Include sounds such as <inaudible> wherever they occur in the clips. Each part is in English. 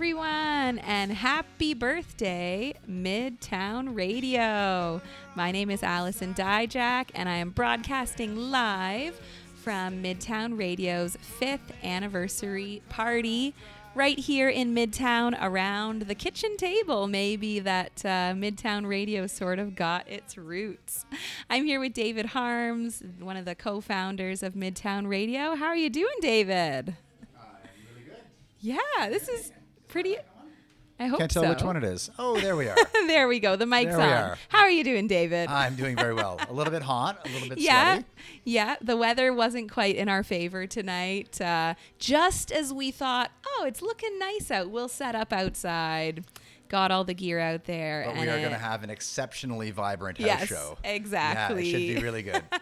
everyone, and happy birthday, Midtown Radio. My name is Allison Dyjach, and I am broadcasting live from Midtown Radio's fifth anniversary party right here in Midtown around the kitchen table. Maybe that uh, Midtown Radio sort of got its roots. I'm here with David Harmes, one of the co founders of Midtown Radio. How are you doing, David? Uh, really good. Yeah, this is pretty. I hope Can't tell so. which one it is. Oh, there we <laughs> are. there we go. The mic's There we on. are. How are you doing, David? I'm doing very well. A little bit hot, a little bit <laughs> yeah, sweaty. yeah. The weather wasn't quite in our favor tonight. Uh, just as we thought, oh, it's looking nice out. We'll set up outside. Got all the gear out there. But we are going to have an exceptionally vibrant house Yes, show. exactly. Yeah, it should be really good. <laughs>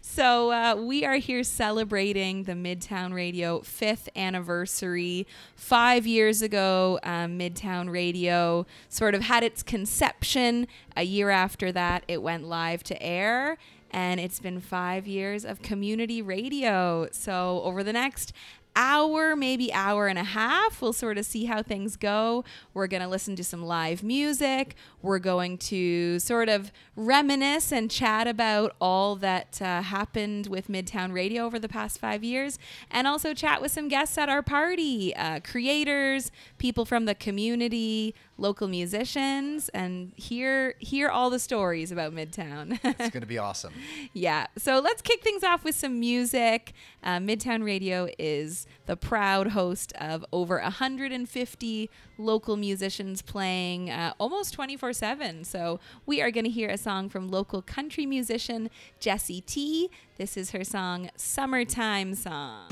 So uh, we are here celebrating the Midtown Radio fifth anniversary. Five years ago, um, Midtown Radio sort of had its conception. A year after that, it went live to air. And it's been five years of community radio. So over the next hour, maybe hour and a half. We'll sort of see how things go. We're going to listen to some live music. We're going to sort of reminisce and chat about all that uh, happened with Midtown Radio over the past five years, and also chat with some guests at our party uh, creators, people from the community, local musicians, and hear, hear all the stories about Midtown. <laughs> It's going to be awesome. Yeah. So let's kick things off with some music. Uh, Midtown Radio is the proud host of over 150 local musicians playing uh, almost 24 7. So we are going to hear a song from local country musician Jessie T. This is her song, Summertime Song.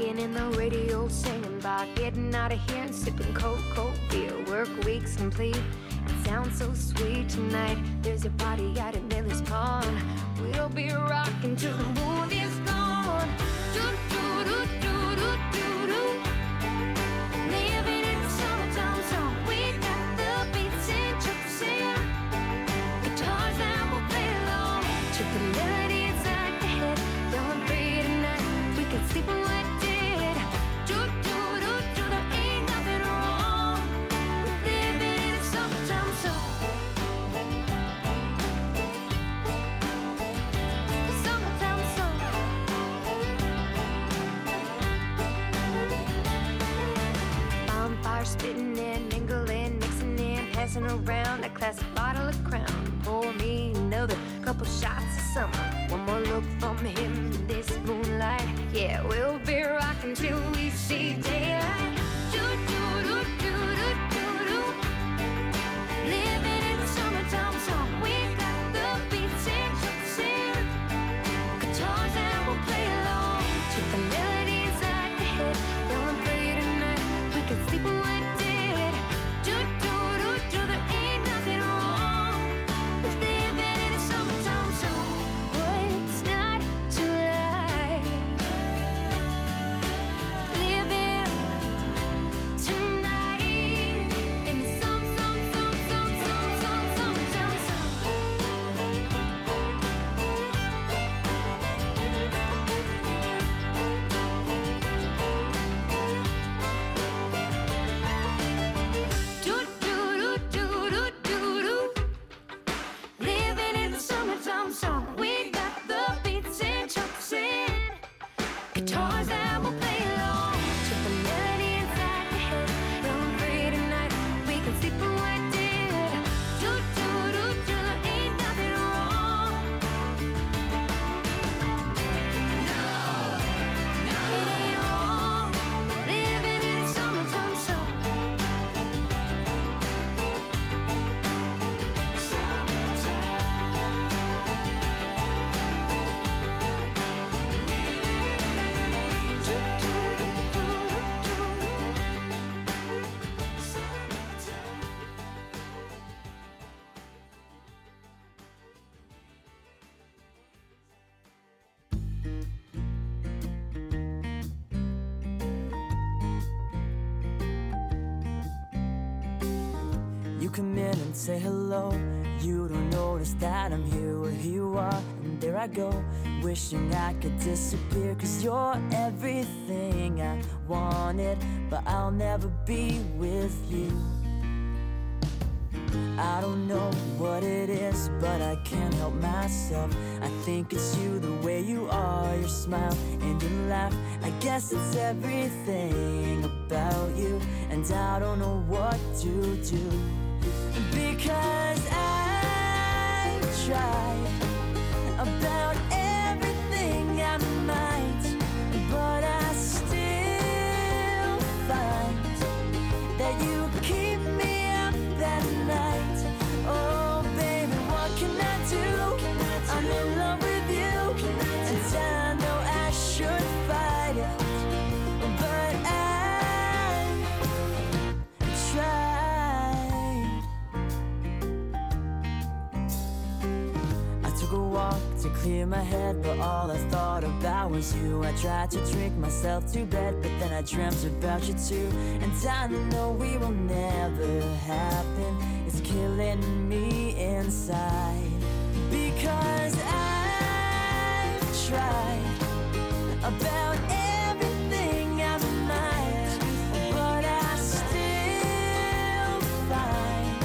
And the radio singing about getting out of here and sipping cold, cold beer. Work week's complete. It sounds so sweet tonight. There's a party out at Miller's Pond. We'll be rocking come in and say hello. You don't notice that I'm here where you are, and there I go, wishing I could disappear. Cause you're everything I wanted, but I'll never be with you. I don't know what it is, but I can't help myself. I think it's you, the way you are, your smile and your laugh. I guess it's everything about you, and I don't know what to do. Because I've tried about clear my head, but all I thought about was you. I tried to drink myself to bed, but then I dreamt about you too. And I know we will never happen. It's killing me inside. Because I've tried about everything I might, but I still find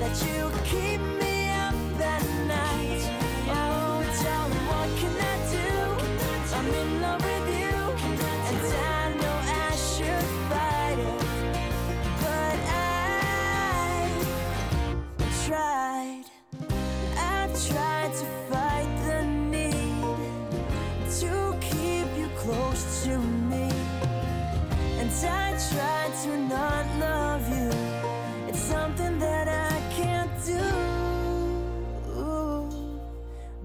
that you keep to not love you. It's something that I can't do.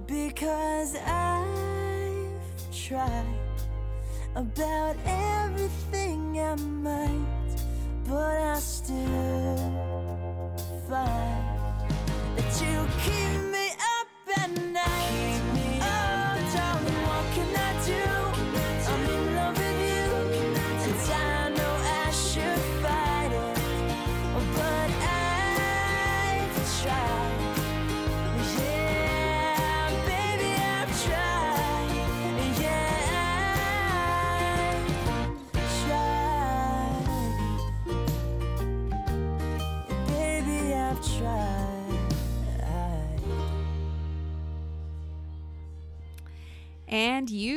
Because I've tried about everything I might, but I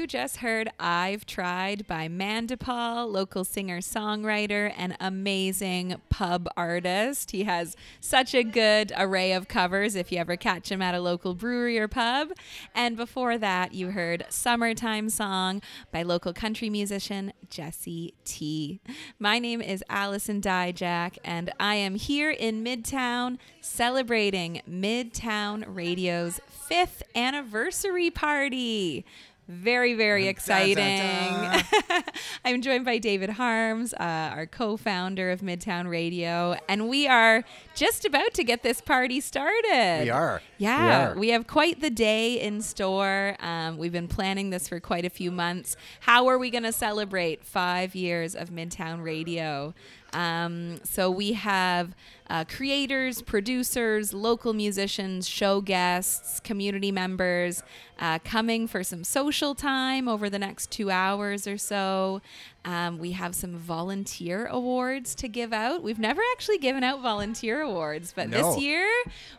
just heard I've Tried by Mandipal, local singer songwriter and amazing pub artist. He has such a good array of covers if you ever catch him at a local brewery or pub. And before that, you heard Summertime Song by local country musician Jesse T. My name is Allison Dyjach, and I am here in Midtown celebrating Midtown Radio's fifth anniversary party. Very, very exciting. dun, <laughs> I'm joined by David Harmes, uh, our co founder of Midtown Radio, and we are just about to get this party started. We are. Yeah, We are. we have quite the day in store. Um, we've been planning this for quite a few months. How are we going to celebrate five years of Midtown Radio? Um, so we have uh, creators, producers, local musicians, show guests, community members uh, coming for some social time over the next two hours or so. Um, we have some volunteer awards to give out. We've never actually given out volunteer awards, but No. this year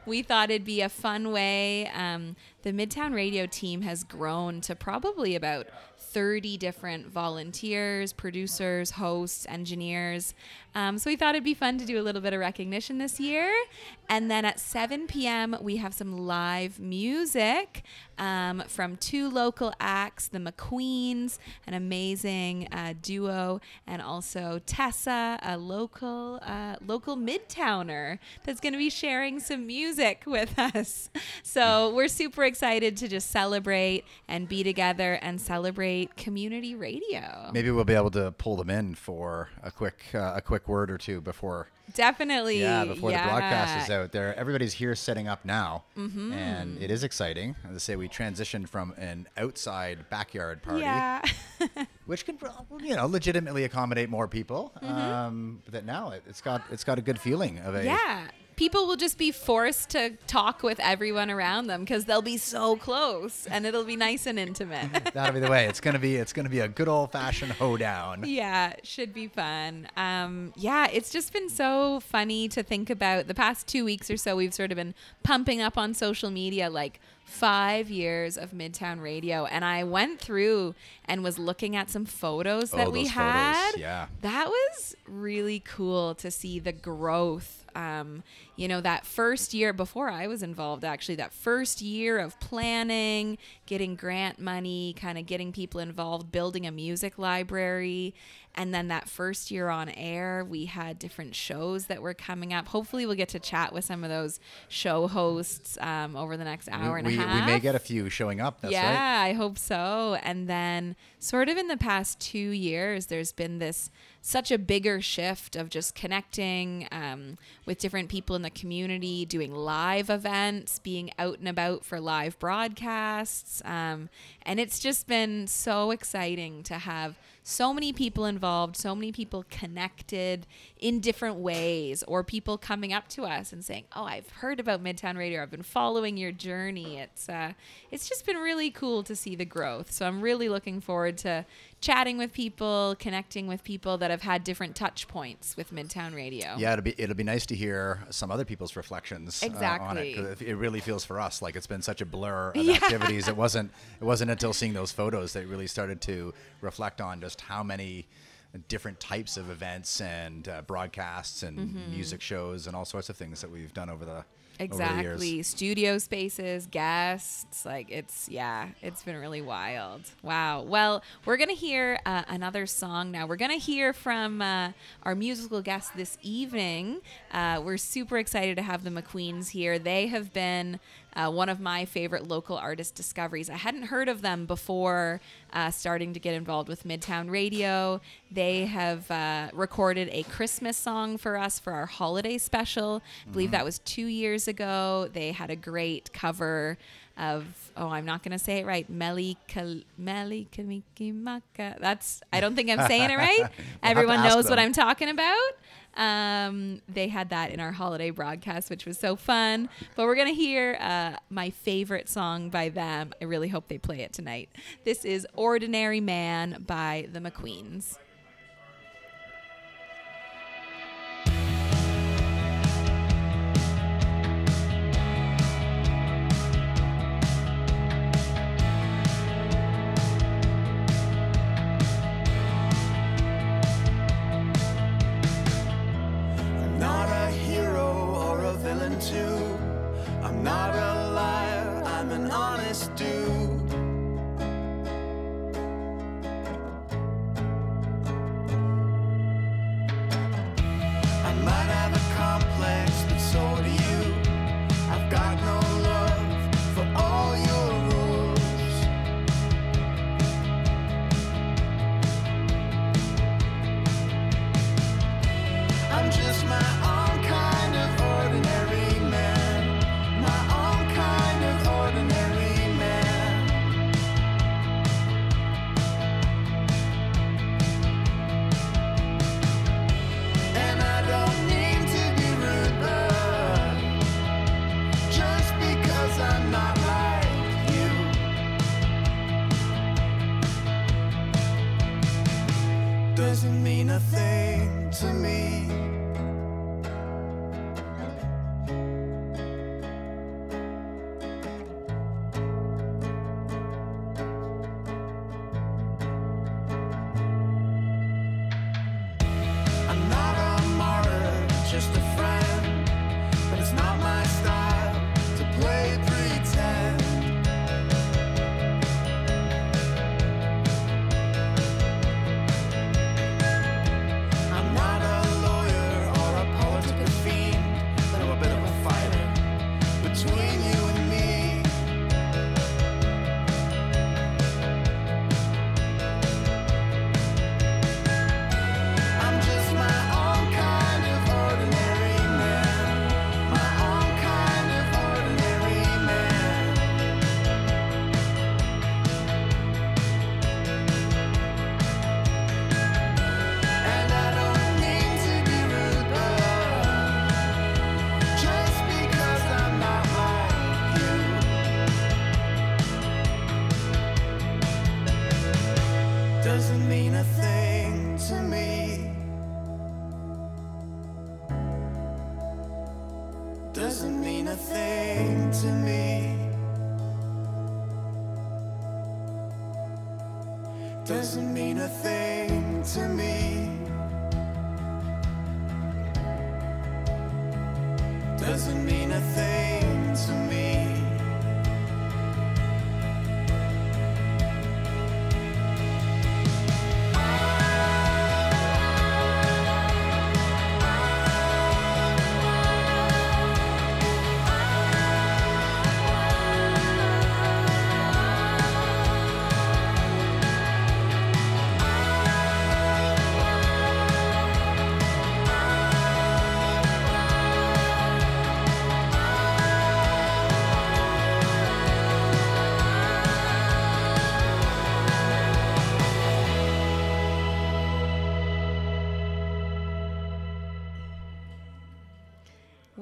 we thought it'd be a fun way. Um, the Midtown Radio team has grown to probably about 30 different volunteers, producers, hosts, engineers. Um, so we thought it'd be fun to do a little bit of recognition this year. And then at 7 p.m., we have some live music um, from two local acts the McQueens, an amazing uh, duo, and also Tessa, a local, uh, local Midtowner that's going to be sharing some music with <laughs> us. So we're super excited to just celebrate and be together and celebrate community radio. Maybe we'll be able to pull them in for a quick uh, a quick word or two before Definitely. yeah before the broadcast is out there. Everybody's here setting up now, Mm-hmm. and it is exciting. As I say, we transitioned from an outside backyard party, Yeah. <laughs> which can you know legitimately accommodate more people. Mm-hmm. Um, but that now it, it's got it's got a good feeling of a yeah. People will just be forced to talk with everyone around them because they'll be so close and it'll be nice and intimate. <laughs> That'll be the way. It's gonna be it's gonna be a good old fashioned hoedown. yeah, should be fun. Um, yeah, it's just been so funny to think about. The past two weeks or so, we've sort of been pumping up on social media like five years of Midtown Radio, and I went through and was looking at some photos that Oh, we had. photos, yeah. that was really cool to see the growth. Um, you know, that first year before I was involved, actually, that first year of planning, getting grant money, kind of getting people involved, building a music library. And then that first year on air, we had different shows that were coming up. Hopefully, we'll get to chat with some of those show hosts um, over the next hour and we, a half. we may get a few showing up. That's yeah, right. I hope so. And then, sort of in the past two years, there's been this such a bigger shift of just connecting um, with different people in the community, doing live events, being out and about for live broadcasts. Um, and it's just been so exciting to have so many people involved, so many people connected in different ways, or people coming up to us and saying, "Oh, I've heard about Midtown Radio. I've been following your journey." It's uh, it's just been really cool to see the growth. So I'm really looking forward to chatting with people, connecting with people that have had different touch points with Midtown Radio. Yeah, it'll be it'll be nice to hear some other people's reflections uh, on it. It really feels for us like it's been such a blur of <laughs> Yeah. activities. It wasn't it wasn't until seeing those photos that really started to reflect on just how many different types of events and uh, broadcasts and Mm-hmm. music shows and all sorts of things that we've done over the Exactly. Studio spaces, guests. Like, it's, yeah, it's been really wild. Wow. Well, we're going to hear uh, another song now. We're going to hear from uh, our musical guest this evening. Uh, we're super excited to have the McQueens here. They have been. Uh, one of my favorite local artist discoveries. I hadn't heard of them before uh, starting to get involved with Midtown Radio. They have uh, recorded a Christmas song for us for our holiday special. I believe that was two years ago. They had a great cover of oh I'm not gonna say it right Meli Kal- Meli Kamiki Maka. That's I don't think I'm saying it right. <laughs> Everyone knows what. I'm talking about. Um, they had that in our holiday broadcast, which was so fun. But we're gonna hear uh, my favorite song by them. I really hope they play it tonight. This is "Ordinary Man" by the McQueens.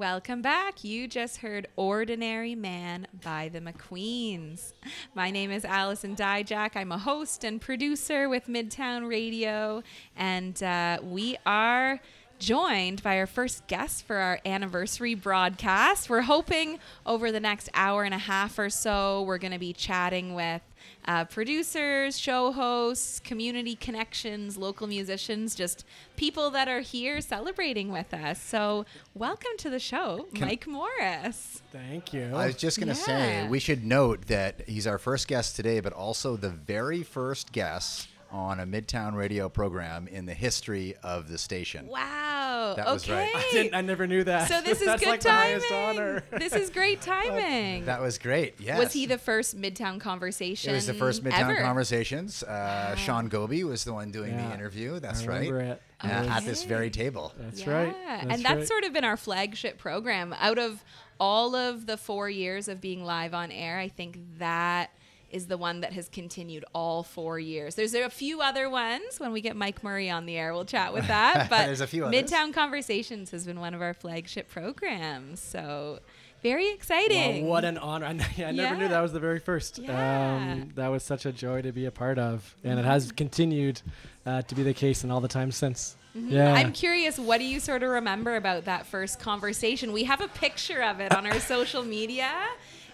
Welcome back. You just heard Ordinary Man by the McQueens. My name is Allison Dyjach. I'm a host and producer with Midtown Radio, and uh, we are joined by our first guest for our anniversary broadcast. We're hoping over the next hour and a half or so, we're going to be chatting with uh, producers, show hosts, community connections, local musicians, just people that are here celebrating with us. So, welcome to the show, Mike Morrice. Thank you. I was just going to say, we should note that he's our first guest today, but also the very first guest on a Midtown radio program in the history of the station. Wow. That was right. I I, didn't, I never knew that. So this <laughs> is That's good like the timing. highest honor. this is great <laughs> timing. That was great. Yes. Was he the first Midtown conversation? It was the first Midtown ever? Conversations. Uh, Sean Goby was the one doing Yeah. the interview. That's I right. remember it. Uh, at this very table. That's yeah. right. and that's sort of been our flagship program. Out of all of the four years of being live on air, I think that is the one that has continued all four years. There's a few other ones. When we get Mike Murray on the air, we'll chat with that. <laughs> But There's a few others. Midtown Conversations has been one of our flagship programs. So very exciting. Wow, what an honor! <laughs> I, n- I never Yeah. knew that was the very first. Yeah. Um, that was such a joy to be a part of, and it has continued uh, to be the case in all the time since. Yeah, I'm curious, what do you sort of remember about that first conversation? We have a picture of it on our <laughs> social media.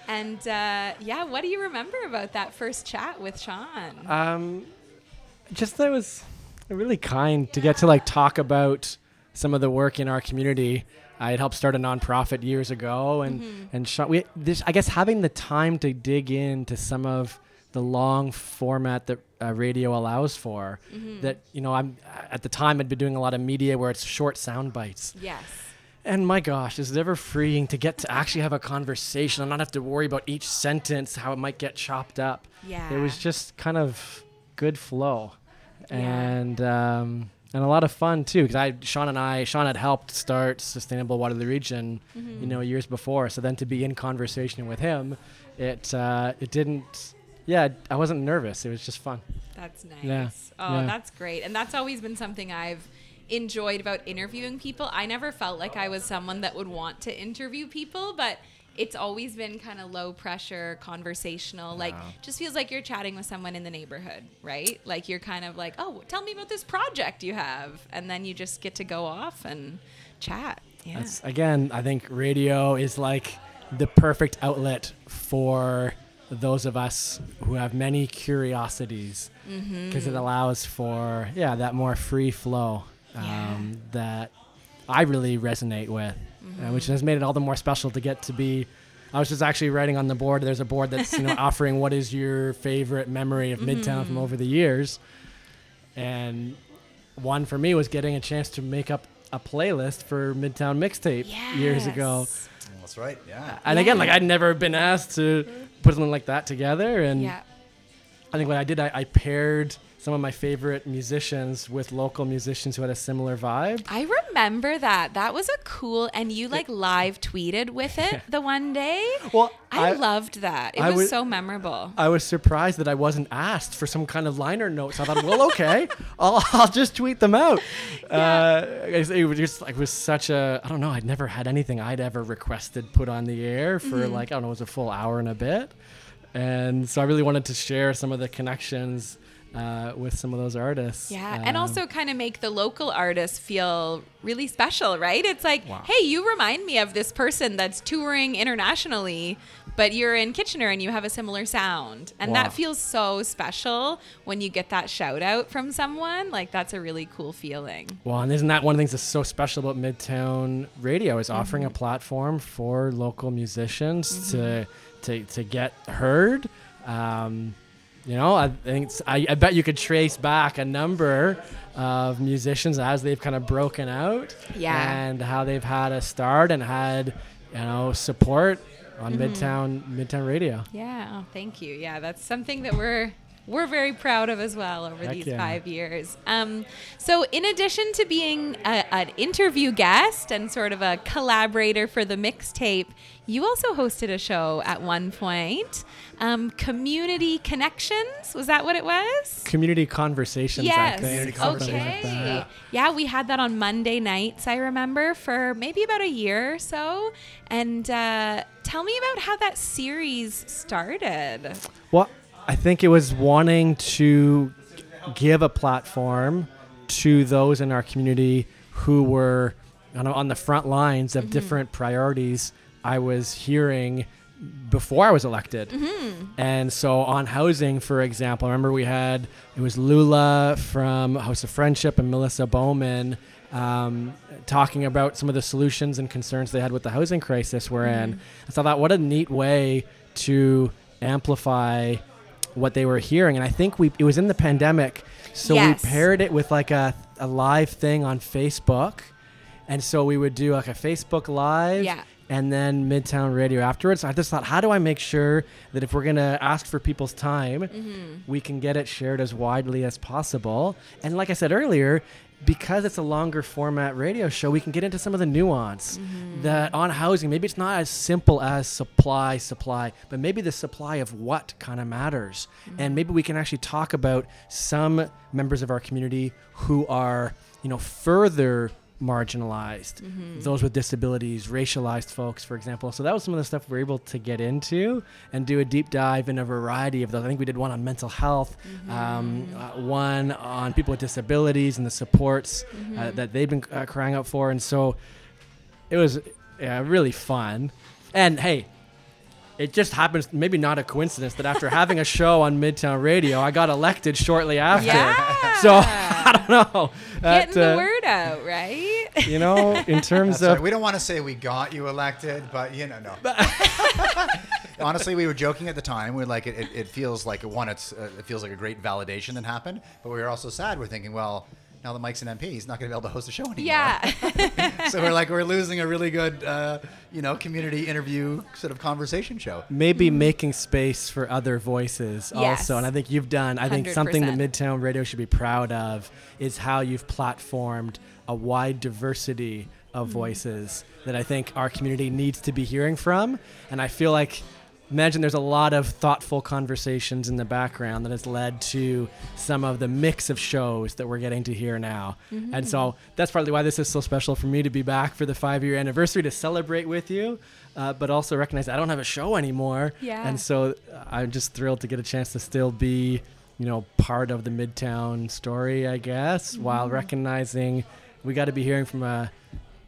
And uh, yeah, what do you remember about that first chat with Sean? um, just that it was really kind to get to like talk about some of the work in our community. I had helped start a nonprofit years ago, and and Sean, we this I guess having the time to dig into some of the long format that uh, radio allows for. That you know, I'm at the time I'd been doing a lot of media where it's short sound bites, yes. And my gosh, is it ever freeing to get to actually have a conversation and not have to worry about each sentence how it might get chopped up. Yeah. It was just kind of good flow, Yeah. and um, and a lot of fun too. Because I, Sean and I, Sean had helped start Sustainable Waterloo Region, Mm-hmm. you know, years before. So then to be in conversation with him, it uh, it didn't. Yeah, I wasn't nervous. It was just fun. That's nice. Yeah. Oh, Yeah. that's great. And that's always been something I've enjoyed about interviewing people. I never felt like I was someone that would want to interview people, but it's always been kind of low pressure, conversational. Like, just feels like you're chatting with someone in the neighborhood, right? Like, you're kind of like, oh, tell me about this project you have. And then you just get to go off and chat. Yeah. That's again, I think radio is like the perfect outlet for those of us who have many curiosities mm-hmm. because it allows for yeah that more free flow um, Yeah. that I really resonate with, uh, which has made it all the more special to get to be. I was just actually writing on the board. There's a board that's you know <laughs> offering what is your favorite memory of Midtown from over the years, and one for me was getting a chance to make up a playlist for Midtown Mixtape years ago. That's right. Yeah. And again, like I'd never been asked to put something like that together, and Yeah. I think what I did, I, I paired some of my favorite musicians with local musicians who had a similar vibe. I remember that. That was a cool, and you like live tweeted with it <laughs> the one day. Well, I, I- loved that. It was would- so memorable. I was surprised that I wasn't asked for some kind of liner notes. I thought, well, okay, <laughs> I'll, I'll just tweet them out. Uh, it, it was just like it was such a I don't know. I'd never had anything I'd ever requested put on the air for Mm-hmm. like I don't know, it was a full hour and a bit, and so I really wanted to share some of the connections uh, with some of those artists. Yeah, and Um, also kind of make the local artists feel really special, right? It's like, Wow. hey, you remind me of this person that's touring internationally, but you're in Kitchener and you have a similar sound. And Wow. that feels so special when you get that shout out from someone. Like, that's a really cool feeling. Well, and isn't that one of the things that's so special about Midtown Radio is offering a Mm-hmm. platform for local musicians to to to get heard. Um, you know, I think I, I bet you could trace back a number of musicians as they've kind of broken out, Yeah. and how they've had a start and had you know support on Mm-hmm. Midtown Midtown Radio. Yeah, oh, thank you. Yeah, that's something that we're we're very proud of as well over Heck these yeah. five years. Um, so, in addition to being a, an interview guest and sort of a collaborator for the mixtape, you also hosted a show at one point. Um, Community Connections was that what it was? Community conversations. I Yes. think, Community something conversations. like Okay. that. Yeah, we had that on Monday nights, I remember, for maybe about a year or so. And uh, tell me about how that series started. Well, I think it was wanting to give a platform to those in our community who were know, on the front lines of mm-hmm. different priorities I was hearing before I was elected. Mm-hmm. And so on housing, for example, I remember we had it was Lula from House of Friendship and Melissa Bowman um, talking about some of the solutions and concerns they had with the housing crisis we're in. So I thought, what a neat way to amplify what they were hearing. And I think we it was in the pandemic, so Yes. we paired it with like a, a live thing on Facebook. And so we would do like a Facebook live Yeah. and then Midtown Radio afterwards. I just thought, how do I make sure that if we're going to ask for people's time, mm-hmm. we can get it shared as widely as possible? And like I said earlier, because it's a longer format radio show, we can get into some of the nuance mm-hmm. that on housing, maybe it's not as simple as supply, supply, but maybe the supply of what kind of matters. And mm-hmm. maybe we can actually talk about some members of our community who are, you know, further marginalized, those with disabilities, racialized folks, for example. So that was some of the stuff we were able to get into and do a deep dive in a variety of those. I think we did one on mental health, um, uh, one on people with disabilities and the supports uh, that they've been uh, crying out for. And so it was yeah, really fun. And hey, it just happens, maybe not a coincidence, that after having a show on Midtown Radio, I got elected shortly after. <laughs> Yeah. So <laughs> I don't know. Getting That, the uh, word out, right? <laughs> You know, in terms That's right. of We don't want to say we got you elected, but you know, no. Honestly, we were joking at the time. We are like, it, it, it feels like one, it's uh, it feels like a great validation that happened, but we were also sad. We're thinking, well, now that Mike's an MP, he's not going to be able to host a show anymore. yeah. <laughs> so we're like, we're losing a really good, uh, you know, community interview sort of conversation show. maybe making space for other voices Yes. also. And I think you've done, I think something that Midtown Radio should be proud of is how you've platformed a wide diversity of voices that I think our community needs to be hearing from. And I feel like imagine there's a lot of thoughtful conversations in the background that has led to some of the mix of shows that we're getting to hear now. And so that's partly why this is so special for me to be back for the five year anniversary to celebrate with you, uh, but also recognize I don't have a show anymore. Yeah. And so uh, I'm just thrilled to get a chance to still be, you know, part of the Midtown story, I guess, while recognizing we got to be hearing from a,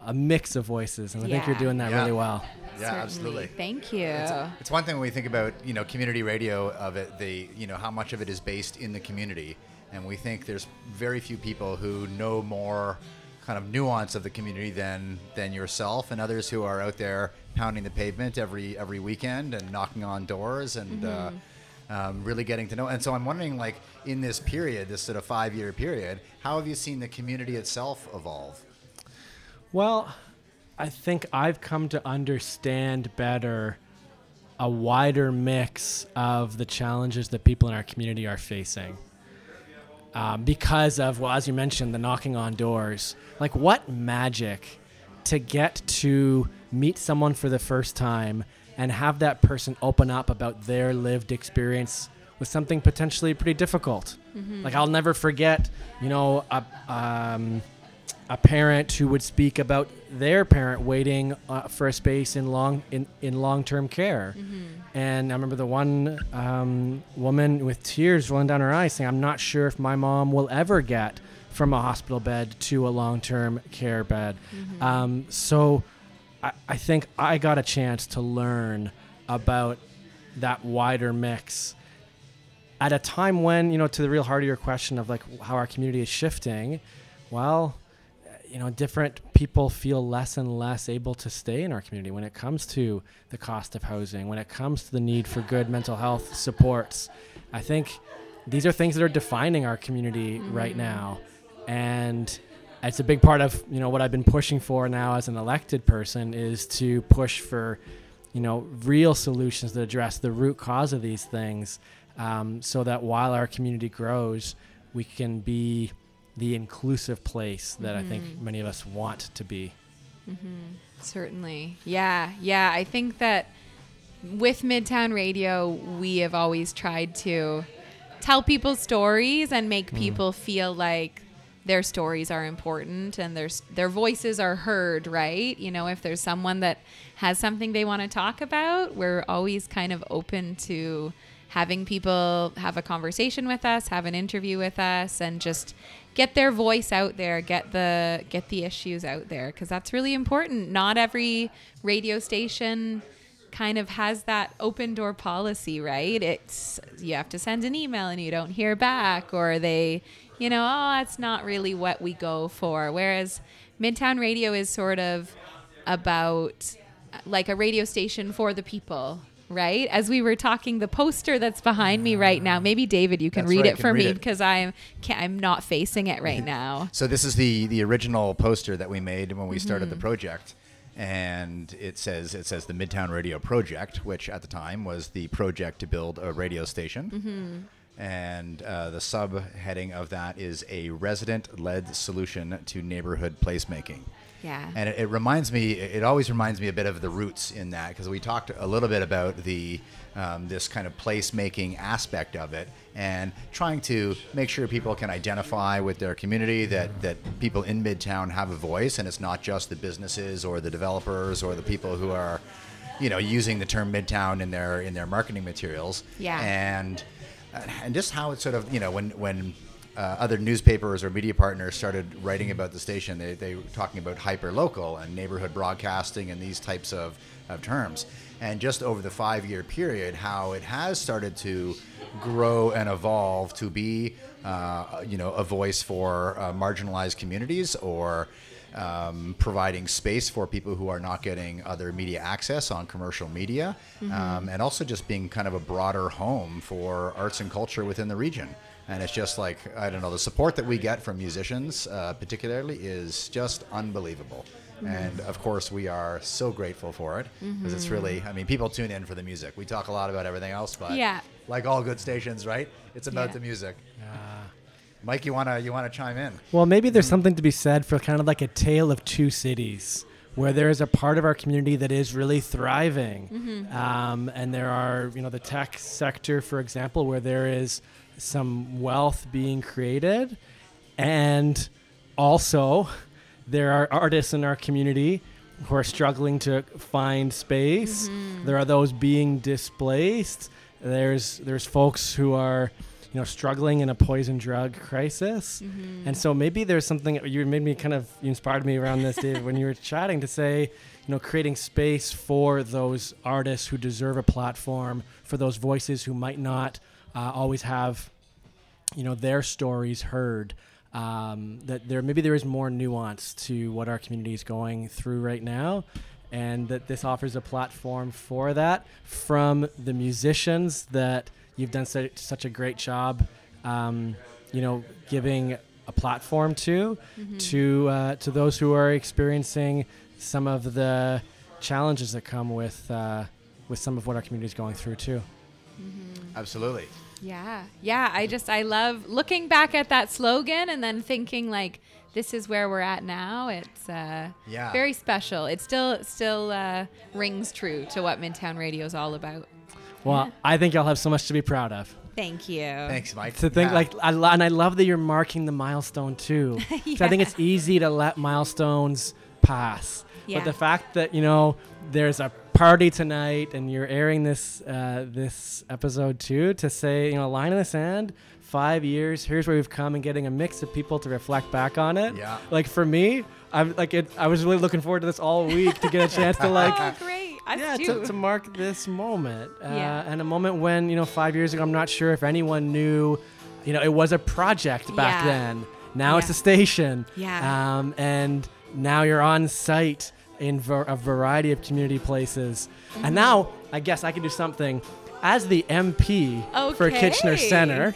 a mix of voices. And I think you're doing that Yeah. really well. Yeah, Certainly. absolutely. Thank you. It's one thing when we think about you know community radio of it, the you know how much of it is based in the community, and we think there's very few people who know more kind of nuance of the community than than yourself and others who are out there pounding the pavement every every weekend and knocking on doors and. Uh, um, really getting to know, and so I'm wondering, like in this period, this sort of five-year period, how have you seen the community itself evolve? Well, I think I've come to understand better a wider mix of the challenges that people in our community are facing. Um, because of, well, as you mentioned, the knocking on doors. Like, what magic to get to meet someone for the first time and have that person open up about their lived experience with something potentially pretty difficult. Like, I'll never forget, you know, a, um, a parent who would speak about their parent waiting uh, for a space in long in, in long-term care. And i remember the one um, woman with tears rolling down her eyes saying i'm not sure if my mom will ever get from a hospital bed to a long-term care bed. Um, so I, I think i got a chance to learn about that wider mix at a time when you know to the real heart of your question of like how our community is shifting well you know different people feel less and less able to stay in our community when it comes to the cost of housing when it comes to the need for good mental health supports. I think these are things that are defining our community right now. And it's a big part of you know what i've been pushing for now as an elected person is to push for you know real solutions that address the root cause of these things um, so that while our community grows we can be the inclusive place that i think mm-hmm. many of us want to be mm-hmm. Certainly. Yeah. Yeah. I think that with Midtown Radio, we have always tried to tell people stories and make mm-hmm. people feel like their stories are important and their their voices are heard, right? You know, if there's someone that has something they want to talk about, we're always kind of open to having people have a conversation with us, have an interview with us and just get their voice out there, get the get the issues out there because that's really important. Not every radio station kind of has that open door policy, right? It's you have to send an email and you don't hear back or they, you know, oh, that's not really what we go for. Whereas Midtown Radio is sort of about like a radio station for the people, right? As we were talking, the poster that's behind me right now. Maybe David, you can That's read right, it can for read me it. because I'm I'm not facing it right now. <laughs> So this is the the original poster that we made when we started Mm-hmm. the project, and it says it says the Midtown Radio Project, which at the time was the project to build a radio station. Mm-hmm. And uh, the subheading of that is a resident-led solution to neighborhood placemaking. Yeah. And it, it reminds me, it always reminds me a bit of the roots in that because we talked a little bit about the um, this kind of placemaking aspect of it and trying to make sure people can identify with their community that that people in Midtown have a voice and it's not just the businesses or the developers or the people who are, you know, using the term Midtown in their in their marketing materials. Yeah. And and just how it sort of you know when when uh, other newspapers or media partners started writing about the station, they, they were talking about hyper local and neighborhood broadcasting and these types of, of terms. And just over the five year period, how it has started to grow and evolve to be, uh, you know, a voice for uh, marginalized communities or um, providing space for people who are not getting other media access on commercial media, um, and also just being kind of a broader home for arts and culture within the region. And it's just like I don't know, the support that we get from musicians, uh, particularly, is just unbelievable. And of course, we are so grateful for it because it's really, I mean, people tune in for the music. We talk a lot about everything else, but Yeah. like all good stations, right? It's about Yeah. the music. Mike, you wanna you wanna chime in? Well, maybe there's something to be said for kind of like a tale of two cities, where there is a part of our community that is really thriving, um, and there are, you know, the tech sector, for example, where there is some wealth being created, and also there are artists in our community who are struggling to find space. Mm-hmm. There are those being displaced. There's there's folks who are you know struggling in a poison drug crisis. Mm-hmm. And so maybe there's something you made me kind of you inspired me around this Dave when you were chatting to say, you know, creating space for those artists who deserve a platform, for those voices who might not uh, always have you know their stories heard um, that there maybe there is more nuance to what our community is going through right now and that this offers a platform for that from the musicians that you've done such, such a great job um, you know giving a platform to to uh, to those who are experiencing some of the challenges that come with uh, with some of what our community is going through too Absolutely. Yeah. Yeah. I just, I love looking back at that slogan and then thinking, like, this is where we're at now. It's uh, Yeah. very special. It still, still uh, rings true to what Midtown Radio is all about. well i think y'all have so much to be proud of Thank you. Thanks, Mike. to think Yeah. like I lo- and I love that you're marking the milestone too. <laughs> 'Cause I think it's easy to let milestones pass, Yeah. but the fact that you know there's a party tonight and you're airing this uh, this episode too to say you know line in the sand. Five years. Here's where we've come, and getting a mix of people to reflect back on it. Yeah. Like for me, I'm like it, I was really looking forward to this all week to get a chance to <laughs> like oh, great. Us yeah, to, to mark this moment. Uh, Yeah. And a moment when, you know, five years ago, I'm not sure if anyone knew, you know, it was a project back Yeah. then. Now it's a station. Yeah. Um, and now you're on site in ver- a variety of community places. Mm-hmm. And now I guess I can do something as the MP for Kitchener Center.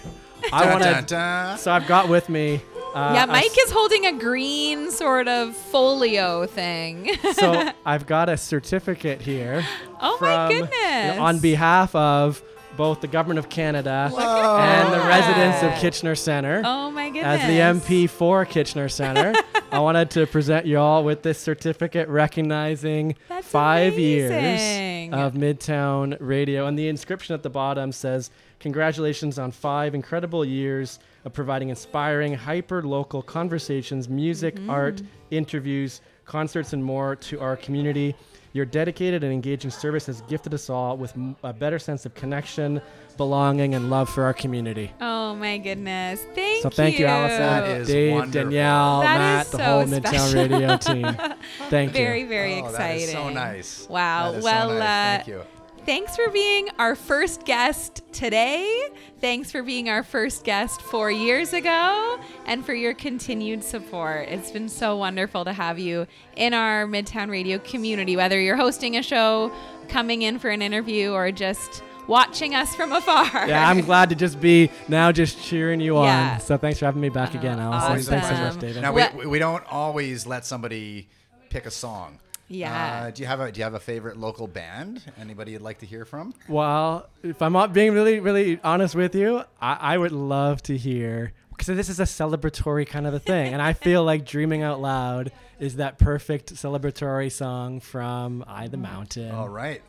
I want to. So I've got with me. Uh, yeah, a Mike is holding a green sort of folio thing. so <laughs> I've got a certificate here. Oh my from- you know, goodness. on behalf of both the government of Canada Whoa. and the residents of. Kitchener Center. oh my goodness. As the MP for Kitchener Center, <laughs> I wanted to present you all with this certificate recognizing That's five amazing. years of Midtown Radio. And the inscription at the bottom says, Congratulations on five incredible years of providing inspiring, hyper local conversations, music, Mm-hmm. art, interviews, concerts, and more to our community. Your dedicated and engaging service has gifted us all with a better sense of connection, belonging, and love for our community. Oh my goodness. Thank you. So thank you, Allison, That is Dave, wonderful. Danielle, That Matt, is the so whole Midtown special. Radio team. <laughs> Thank Very, you. very Oh, exciting. That is so nice. Wow. That is well, so nice. uh, Thank you. Thanks for being our first guest today. Thanks for being our first guest four years ago and for your continued support. It's been so wonderful to have you in our Midtown Radio community, whether you're hosting a show, coming in for an interview, or just watching us from afar. Yeah, I'm glad to just be now just cheering you Yeah. on. So thanks for having me back oh, again, Allison. Always a Thanks so much, David. Now we, we don't always let somebody pick a song. Yeah. Uh, do you have a Do you have a favorite local band? Anybody you'd like to hear from? Well, if I'm not being really, really honest with you, I, I would love to hear because this is a celebratory kind of a thing, and I <laughs> feel like "Dreaming Out Loud" is that perfect celebratory song from "I the Mountain." All right.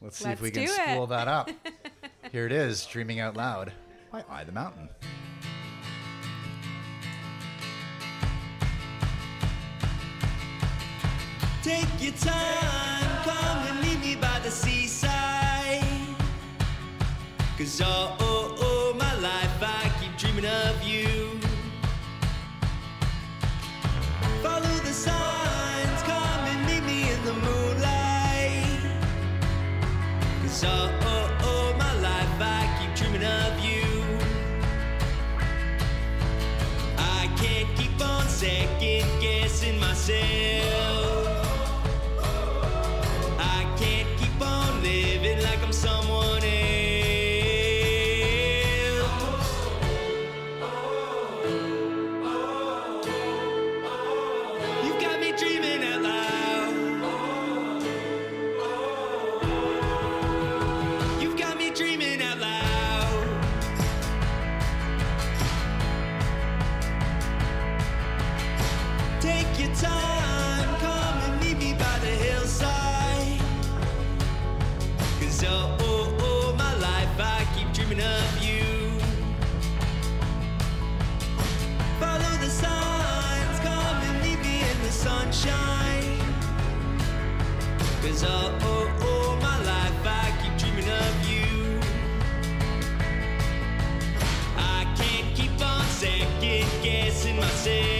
Let's see if Let's we can do it. spool that up. <laughs> Here it is, Dreaming Out Loud by I the Mountain. Take your time, come and meet me by the seaside. Cause oh, oh, oh, my life, I keep dreaming of you. Follow the signs, come and meet me in the moonlight. Cause oh, oh, oh, my life, I keep dreaming of you. I can't keep on second guessing myself. Keep on living like I'm someone else. Guessing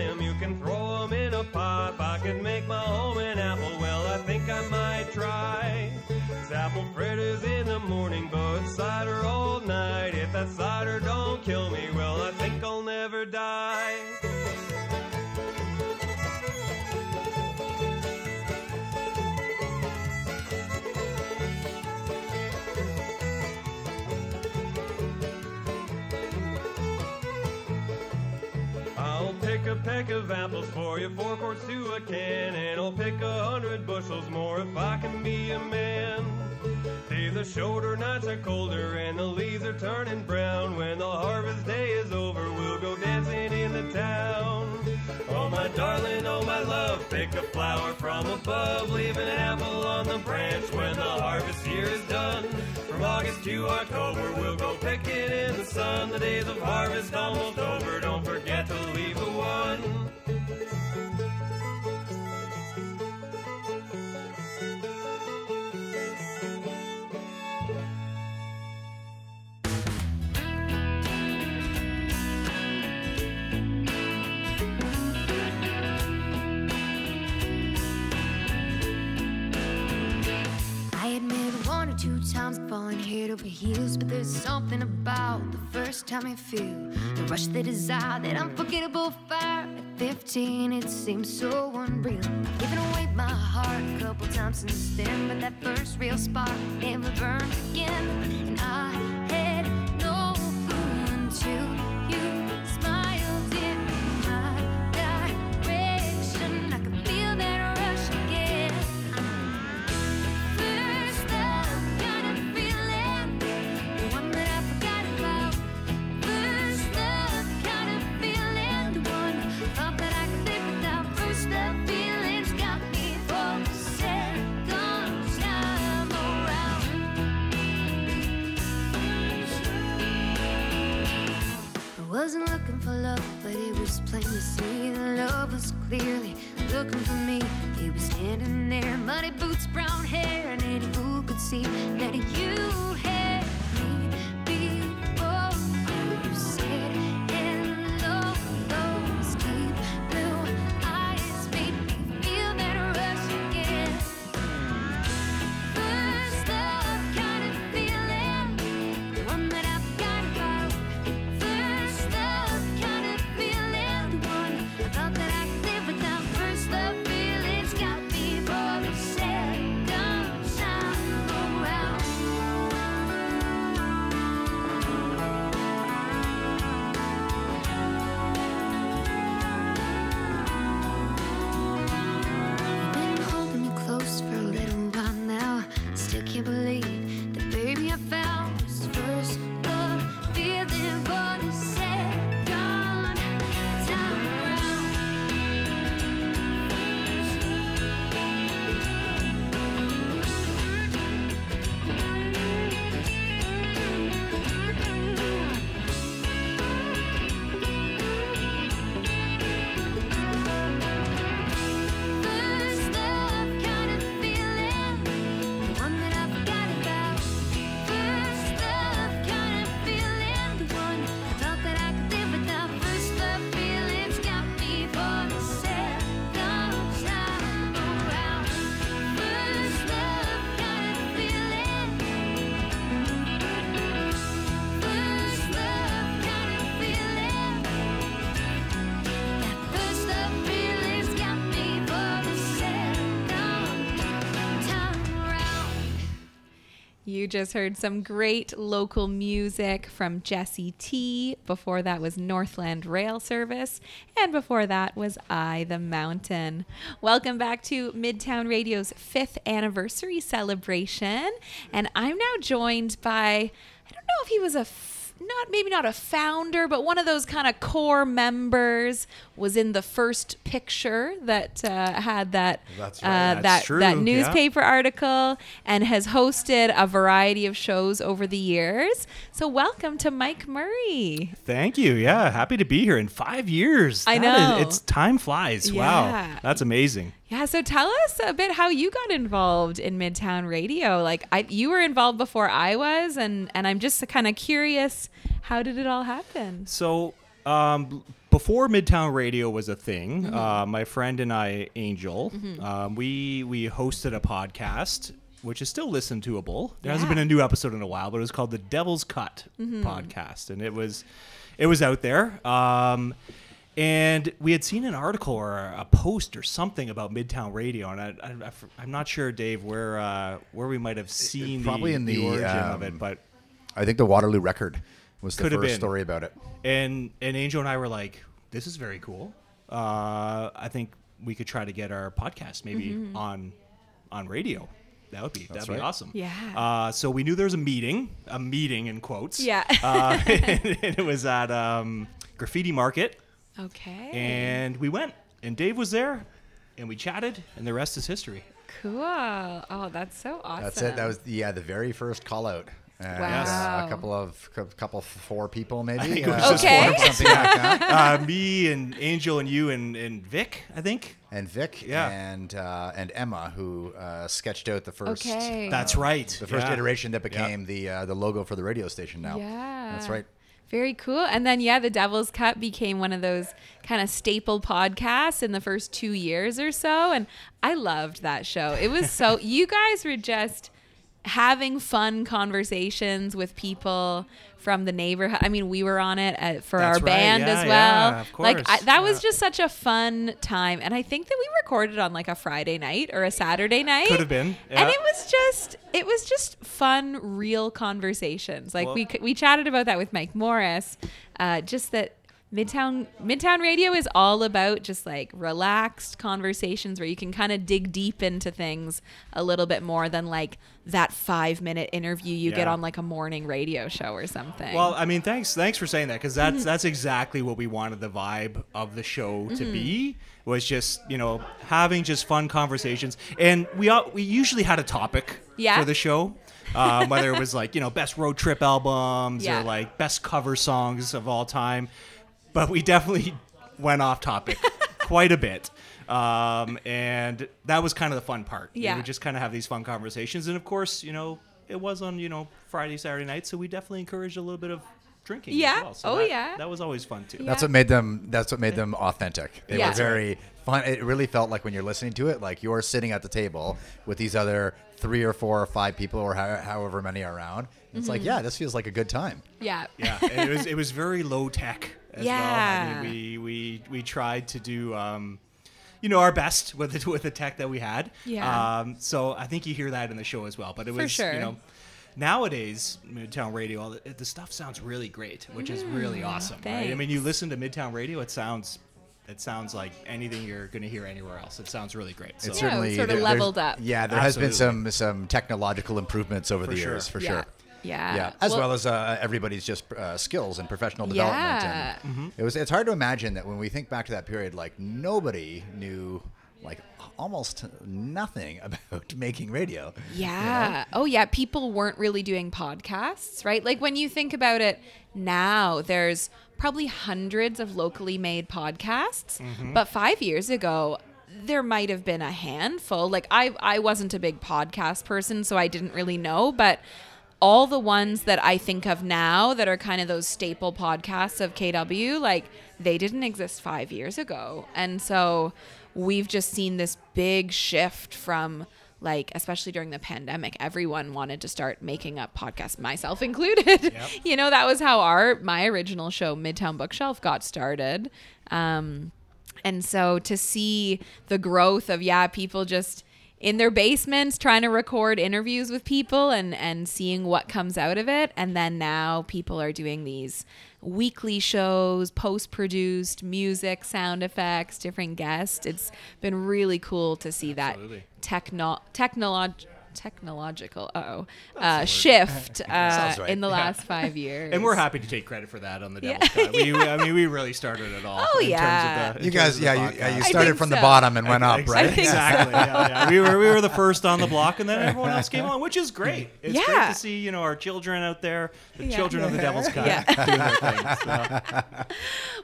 up and. You can throw 'em in a pot. I could make my home in apple, well, I think I might try. It's apple fritters in the morning, but cider all night. If that cider don't kill me, well, I think of apples for you, four quarts to a can, and I'll pick a hundred bushels more if I can be a man. Days are shorter, nights are colder, and the leaves are turning brown. When the harvest day is over, we'll go dancing in the town. Oh, my darling, oh, my love, pick a flower from above, leave an apple on the branch when the harvest year is done. From August to October, we'll go picking in the sun. The days of harvest almost over, don't forget to leave the one. Or two times I've head over heels, but there's something about the first time I feel the rush, the desire, that unforgettable fire. At 15, it seems so unreal. Giving away my heart a couple times since then, but that first real spark never burned again. And I had no clue until wasn't looking for love, but it was plain to see the love was clearly looking for me. He was standing there, muddy boots, brown hair, and any fool could see that you had just heard some great local music from Jesse T. Before that was Northland Rail Service. And before that was I the Mountain. Welcome back to Midtown Radio's fifth anniversary celebration. And I'm now joined by, I don't know if he was a not maybe not a founder, but one of those kind of core members was in the first picture that uh, had that That's uh. That true, that yeah. newspaper article and has hosted a variety of shows over the years. So welcome to Mike Murray. Thank you. Yeah, happy to be here in five years. I That is- know. it's time flies. Yeah. Wow, that's amazing. Yeah, so tell us a bit how you got involved in Midtown Radio. Like I you were involved before I was and and I'm just kind of curious how did it all happen? So, um, before Midtown Radio was a thing, Mm-hmm. uh, my friend and I, Angel, um, we we hosted a podcast. Which is still listened toable. There hasn't been a new episode in a while, but it was called the Devil's Cut Mm-hmm. podcast, and it was, it was out there. Um, and we had seen an article or a post or something about Midtown Radio, and I, I, am not sure, Dave, where uh, where we might have seen it, probably the, in the the, origin um, of it, but I think the Waterloo Record was the Could first been. story about it. and and Angel and I were like, "This is very cool. Uh, I think we could try to get our podcast maybe Mm-hmm. on on radio. That would be that'd be awesome. Yeah. Uh, so we knew there was a meeting, a meeting in quotes. Yeah. uh, <laughs> <laughs> and it was at um, Graffiti Market, Okay. and we went, and Dave was there, and we chatted, and the rest is history. cool. Oh, that's so awesome. That's it. That was yeah the very first call out. And, Wow. uh, a couple of a couple four people maybe. think it was uh, just four something like that. <laughs> uh, me and Angel and you and, and Vic, I think. And Vic Yeah. and uh, and Emma who uh, sketched out the first Okay. That's right. the first Yeah. iteration that became the uh, the logo for the radio station now. Yeah. That's right. Very cool. And then, yeah, the Devil's Cut became one of those kind of staple podcasts in the first two years or so. And I loved that show. It was so, <laughs> you guys were just having fun conversations with people from the neighborhood. I mean, we were on it at, for That's our right. band Yeah, as well. yeah, like, I, that was just such a fun time. And I think that we recorded on like a Friday night or a Saturday night. Could have been, And it was just it was just fun real conversations like Well- we we chatted about that with mike morrice uh, just that midtown midtown radio is all about just like relaxed conversations where you can kind of dig deep into things a little bit more than like that five minute interview you get on like a morning radio show or something Well, I mean, thanks, thanks for saying that because Mm-hmm. that's <laughs> that's exactly what we wanted the vibe of the show to be was just you know having just fun conversations, and we all, we usually had a topic Yeah. for the show, um, whether it was like you know best road trip albums Yeah. or like best cover songs of all time, but we definitely went off topic <laughs> quite a bit. Um, and that was kind of the fun part. Yeah. We would just kind of have these fun conversations. And of course, you know, it was on, you know, Friday, Saturday night. So we definitely encouraged a little bit of drinking. Yeah. As well. So Oh, that- yeah. That was always fun too. That's what made them. That's what made them authentic. They Yeah. were very fun. It really felt like when you're listening to it, like you're sitting at the table with these other three or four or five people or how, however many are around. It's Mm-hmm. like, yeah, this feels like a good time. yeah Yeah. it was, it was very low tech as well. I Yeah. mean, we, we, we tried to do, um, you know, our best <laughs> with the, with the tech that we had. Yeah. Um, so I think you hear that in the show as well. But it For was, sure. you know, nowadays Midtown Radio, all the, the stuff sounds really great, which is really awesome. Right? I mean, Mm, you listen to Midtown Radio, it sounds, it sounds like anything you're going to hear anywhere else. It sounds really great. So It's Yeah, certainly sort of there- leveled up. Yeah, there has been some some technological improvements over the sure. years, for yeah sure. yeah Yeah, as well, as uh, everybody's just uh, skills and professional development. Yeah. And Mm-hmm. It was. It's hard to imagine that when we think back to that period, like nobody knew, like almost nothing about <laughs> making radio. Yeah. Oh, yeah. People weren't really doing podcasts, right? Like when you think about it now, there's probably hundreds of locally made podcasts. Mm-hmm. But five years ago, there might have been a handful. Like I, I wasn't a big podcast person, so I didn't really know. But all the ones that I think of now that are kind of those staple podcasts of KW, like they didn't exist five years ago. And so we've just seen this big shift from like especially during the pandemic everyone wanted to start making up podcasts myself <laughs> included. <laughs> You know that was how our my original show midtown bookshelf got started. Um and so to see the growth of yeah people just in their basements trying to record interviews with people and and seeing what comes out of it. And then now people are doing these weekly shows post produced music sound effects different guests it's been really cool to see Absolutely. that techno technolog technological oh uh, shift <laughs> uh, right. in the Yeah. last five years. And we're happy to take credit for that on the Yeah. Devil's Cut. We, I mean, we really started it all. Oh, in yeah. Terms of the, in You guys, yeah, you, yeah, you started think from the bottom and went up, right? think so. Exactly. yeah, yeah. We were we were the first on the <laughs> block, and then everyone else came on, which is great. It's great Yeah. to see you know our children out there, the Yeah. children of the Devil's Cut, Yeah. doing their thing. So. <laughs>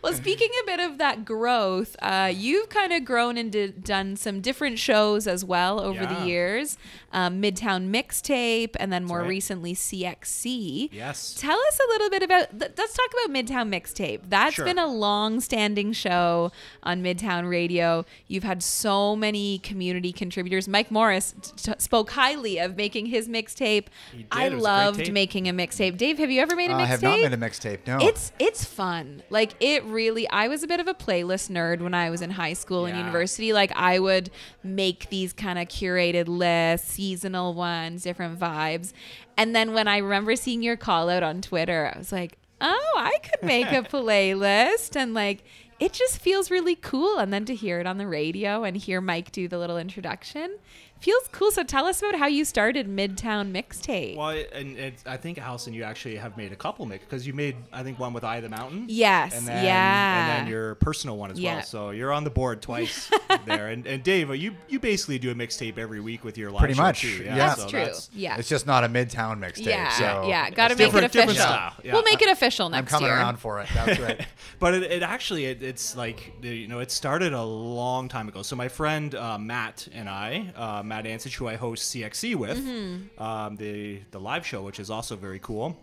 Well, speaking a bit of that growth, uh, you've kind of grown and did, done some different shows as well over Yeah. the years. Um, Midtown Mixtape, and then more right. recently CXC. Yes. Tell us a little bit about. th- Let's talk about Midtown Mixtape. That's Sure. been a long-standing show on Midtown Radio. You've had so many community contributors. Mike Morrice t- t- spoke highly of making his mixtape. I It a loved tape. making a mixtape. Dave, have you ever made a mixtape? I have not made a mixtape. No. It's it's fun. Like it really I was a bit of a playlist nerd when I was in high school and university. Like I would make these kind of curated lists, seasonal ones, different vibes. And then when I remember seeing your call out on Twitter, I was like, "Oh, I could make a <laughs> playlist." And like it just feels really cool and then to hear it on the radio and hear Mike do the little introduction feels cool. So tell us about how you started Midtown Mixtape. Well, and it's, I think Allison, you actually have made a couple mix because you made I think one with I the Mountain. Yes, And then, yeah. And then your personal one as Yeah. well. So you're on the board twice <laughs> there. And, and Dave, you you basically do a mixtape every week with your live Pretty show much, too. yeah. That's so true. yeah. It's just not a midtown mixtape. Yeah, so yeah, got to make it different- different official. style, yeah. We'll make it official next time. I'm next coming year. around for it. That's right. <laughs> but it, it actually it, it's like you know it started a long time ago so my friend uh, matt and i uh, matt ansich who i host CXC with Mm-hmm. um, the the live show which is also very cool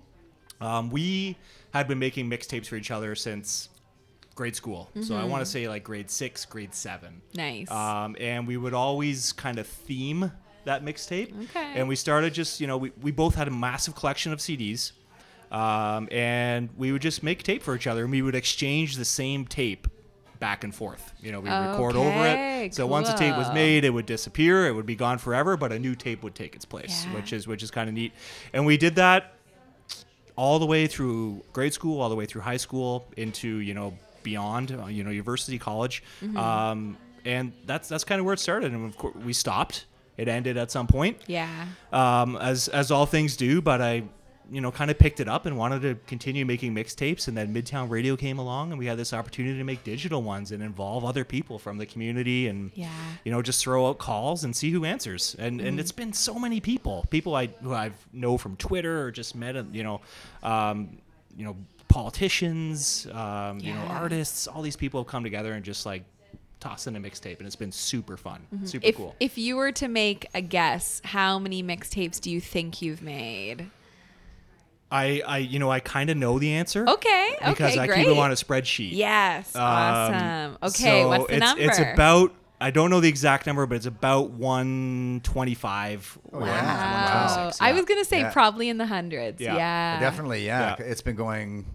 um, we had been making mixtapes for each other since grade school so i want to say like grade six grade seven Mm-hmm. Nice. um, and we would always kind of theme that mixtape. Okay. And we started just, you know, we, we both had a massive collection of CDs. Um, and we would just make tape for each other and we would exchange the same tape back and forth. You know, we would record over it. So once a tape was made, it would disappear, it would be gone forever, but a new tape would take its place, Yeah. which is which is kind of neat. And we did that all the way through grade school, all the way through high school, into you know beyond, uh, you know, university, college, Mm-hmm. um, and that's that's kind of where it started. And of course, we stopped. It ended at some point, yeah. um, as as all things do. But I, you know, kind of picked it up and wanted to continue making mixtapes. And then Midtown Radio came along, and we had this opportunity to make digital ones and involve other people from the community, and Yeah. you know, just throw out calls and see who answers. And and it's been so many people, people I who I know from Twitter or just met, you know, um, you know, politicians, um, you know, artists. All these people have come together and just like toss in a mixtape, and it's been super fun, super If cool. if you were to make a guess, how many mixtapes do you think you've made? I, I, you know, I kind of know the answer. Okay. Okay. Because I great. keep them on a spreadsheet. Yes. Um, awesome. Okay. so what's the it's, number? It's about. I don't know the exact number, but it's about 125. Oh, Wow. yeah. I was gonna say Yeah. probably in the hundreds. Yeah. Yeah. Definitely, yeah. Yeah. It's been going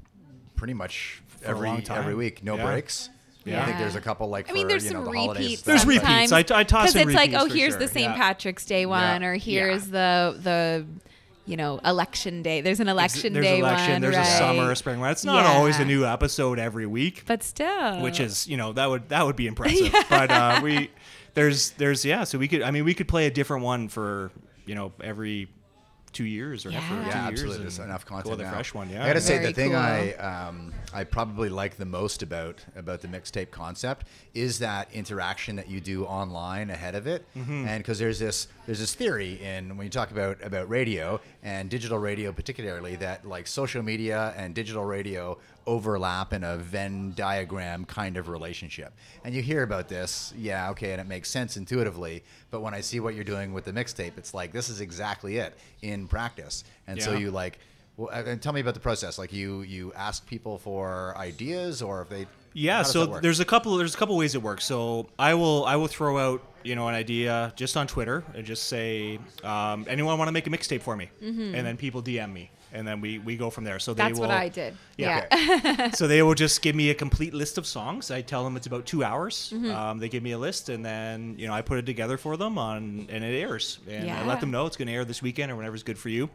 pretty much a every every week, no Yeah. breaks. Yeah. I think there's a couple like I mean, for, there's you know, some the holidays repeats. and There's repeats. I- I toss in it's like, oh, here's sure. the St. Yeah. Patrick's Day one, or here's the the you know election day. There's an election there's day election, one. there's right? a summer, a spring one. It's not Yeah. always a new episode every week, but still, which is you know that would that would be impressive. <laughs> But uh, we there's there's yeah, so we could I mean we could play a different one for you know every two years or Yeah. for two Yeah, Yeah, years. absolutely. and There's enough Go content with a now. fresh one. Yeah, I gotta say Very the thing cool. I um, I probably like the most about about the mixtape concept is that interaction that you do online ahead of it, Mm-hmm. and because there's this there's this theory in when you talk about about radio and digital radio particularly that like social media and digital radio overlap in a Venn diagram kind of relationship. And you hear about this, yeah, okay, and it makes sense intuitively. But when I see what you're doing with the mixtape, it's like this is exactly it in practice. And so you like, and tell me about the process. Like you you ask people for ideas, or if they Yeah, so there's a couple there's a couple ways it works. So I will I will throw out you know an idea just on Twitter and just say um, anyone want to make a mixtape for me, and then people DM me, and then we we go from there. So they Mm-hmm. That's will, what I did. Yeah. Yeah. <laughs> so they will just give me a complete list of songs. I tell them it's about two hours. Mm-hmm. Um, they give me a list, and then you know I put it together for them on, and it airs. And I let them know it's going to air this weekend or whenever's good for you.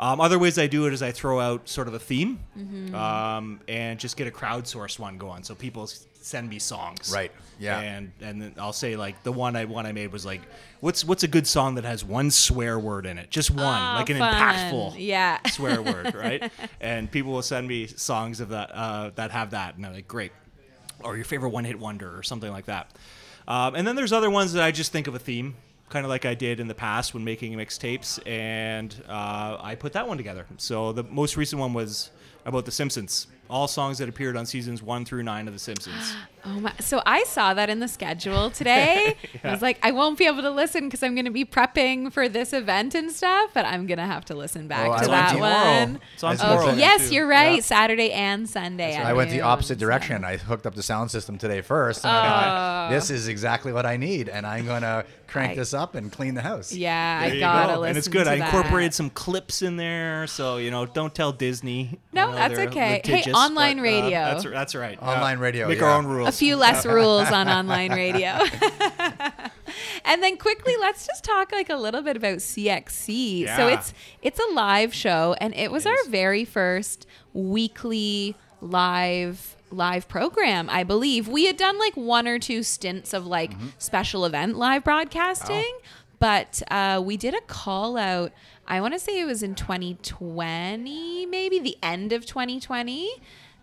Um, other ways I do it is I throw out sort of a theme, Mm-hmm. um, and just get a crowdsourced one going. So people s- send me songs. Right, yeah. And and then I'll say like the one I one I made was like, what's what's a good song that has one swear word in it, just one, Oh, like an fun. impactful Yeah. <laughs> swear word, right? And people will send me songs of that uh, that have that, and I'm like, great. Or your favorite one hit wonder, or something like that. Um, and then there's other ones that I just think of a theme, kind of like I did in the past when making mixtapes, and uh, I put that one together. So the most recent one was about The Simpsons, all songs that appeared on seasons one through nine of The Simpsons. <gasps> Oh my! So I saw that in the schedule today. <laughs> I was like, I won't be able to listen because I'm going to be prepping for this event and stuff, but I'm going to have to listen oh, back Oh, to that tomorrow. one. It's on That's tomorrow. what Oh, I- yes, too. you're right. Yeah. Saturday and Sunday. I went the opposite direction. I hooked up the sound system today first. And I thought, oh. this is exactly what I need. And I'm going to crank I- this up and clean the house. Yeah, There I gotta go. listen. and it's good. To I that. incorporated some clips in there, so you know, don't tell Disney. No, You know, that's they're okay. Hey, litigious, online but, uh, radio. that's that's right. Online radio, Make yeah. our own rules. a few less rules on <laughs> online radio. <laughs> and then quickly, let's just talk like a little bit about CXC. So it's it's a live show, and it was It our very first weekly live live program i believe we had done like one or two stints of like Mm-hmm. special event live broadcasting but uh, we did a call out i want to say it was in 2020 maybe the end of 2020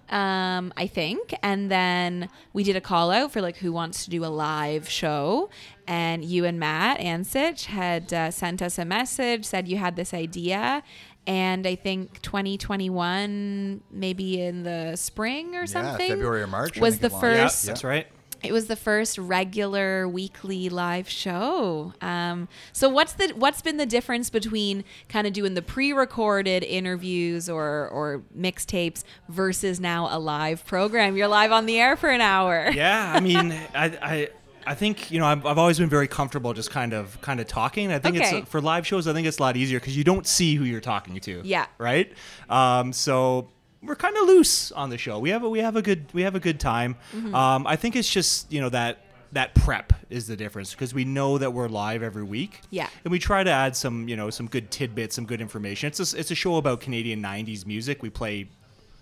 um, I think. And then we did a call out for like who wants to do a live show. And you and Matt Ansich had uh, sent us a message, said you had this idea. And I think 2021, maybe in the spring or something, February or March, was the it launched. yeah, first that's right. It was the first regular weekly live show. Um, so what's the what's been the difference between kind of doing the pre-recorded interviews or or mixtapes versus now a live program? You're live on the air for an hour. <laughs> Yeah, I mean, I, I, I think you know I've, I've always been very comfortable just kind of kind of talking. I think Okay. it's for live shows. I think it's a lot easier because you don't see who you're talking to. Yeah. Right. Um, so we're kind of loose on the show. We have a we have a good we have a good time. Mm-hmm. Um, I think it's just you know that that prep is the difference because we know that we're live every week. Yeah. And we try to add some you know some good tidbits, some good information. It's a, it's a show about Canadian '90s music. We play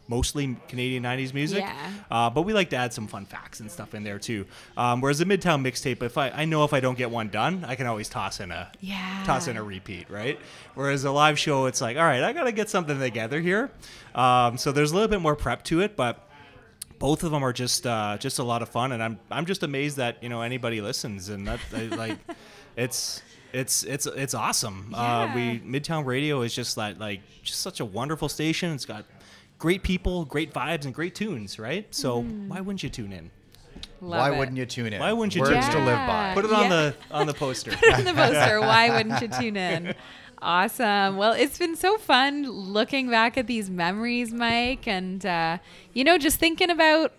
mostly Canadian 90s music. Yeah. Uh, but we like to add some fun facts and stuff in there too. Um, whereas the Midtown mixtape, if I, I know if I don't get one done, I can always toss in a Yeah. toss in a repeat, right? Whereas a live show, it's like, all right, I got to get something together here. Um, so there's a little bit more prep to it, but both of them are just uh, just a lot of fun, and I'm I'm just amazed that you know anybody listens, and that I, like <laughs> it's. It's it's it's awesome. Uh, we Midtown Radio is just like like just such a wonderful station. It's got great people, great vibes, and great tunes, right? So why wouldn't you tune in? Love Why it. wouldn't you tune in? Why wouldn't you Words tune to in? live by. Put it on Yeah. the <laughs> on the poster. Put it on the poster. Why wouldn't you tune in? <laughs> Awesome. Well, it's been so fun looking back at these memories, Mike, and uh, you know, just thinking about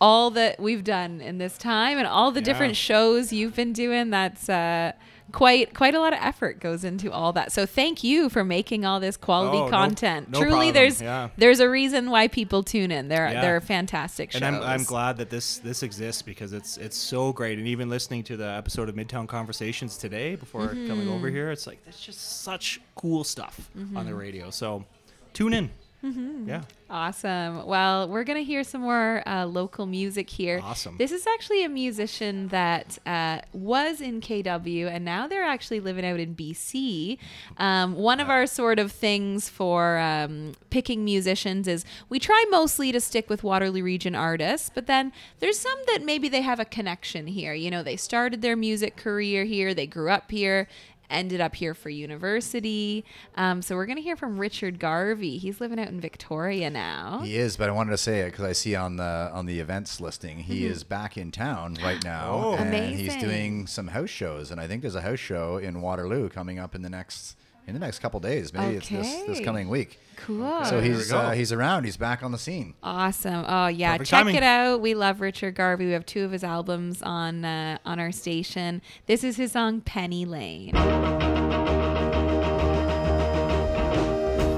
all that we've done in this time and all the Yeah. different shows you've been doing. That's uh, quite quite a lot of effort goes into all that. So thank you for making all this quality Oh, content. no Truly, problem. there's Yeah. there's a reason why people tune in. They're Yeah. they're fantastic shows. and I'm, I'm glad that this this exists because it's it's so great. And even listening to the episode of Midtown Conversations today before coming over Mm-hmm. here, it's like it's just such cool stuff on the radio. So tune in. Mm-hmm. Yeah. Awesome. Well, we're going to hear some more uh, local music here. Awesome. This is actually a musician that uh, was in KW and now they're actually living out in BC. Um, one of our sort of things for um, picking musicians is we try mostly to stick with Waterloo region artists, but then there's some that maybe they have a connection here. You know, they started their music career here, they grew up here ended up here for university. Um, so we're going to hear from Richard Garvey. He's living out in Victoria now. He is, but I wanted to say it because I see on the on the events listing he is back in town right now, Oh. and he's doing some house shows. And I think there's a house show in Waterloo coming up in the next in the next couple days. Maybe it's this this coming week. Cool. So he's uh, he's around. He's back on the scene. Awesome. Oh yeah, Perfect check timing. it out. We love Richard Garvey. We have two of his albums on uh, on our station. This is his song Penny Lane.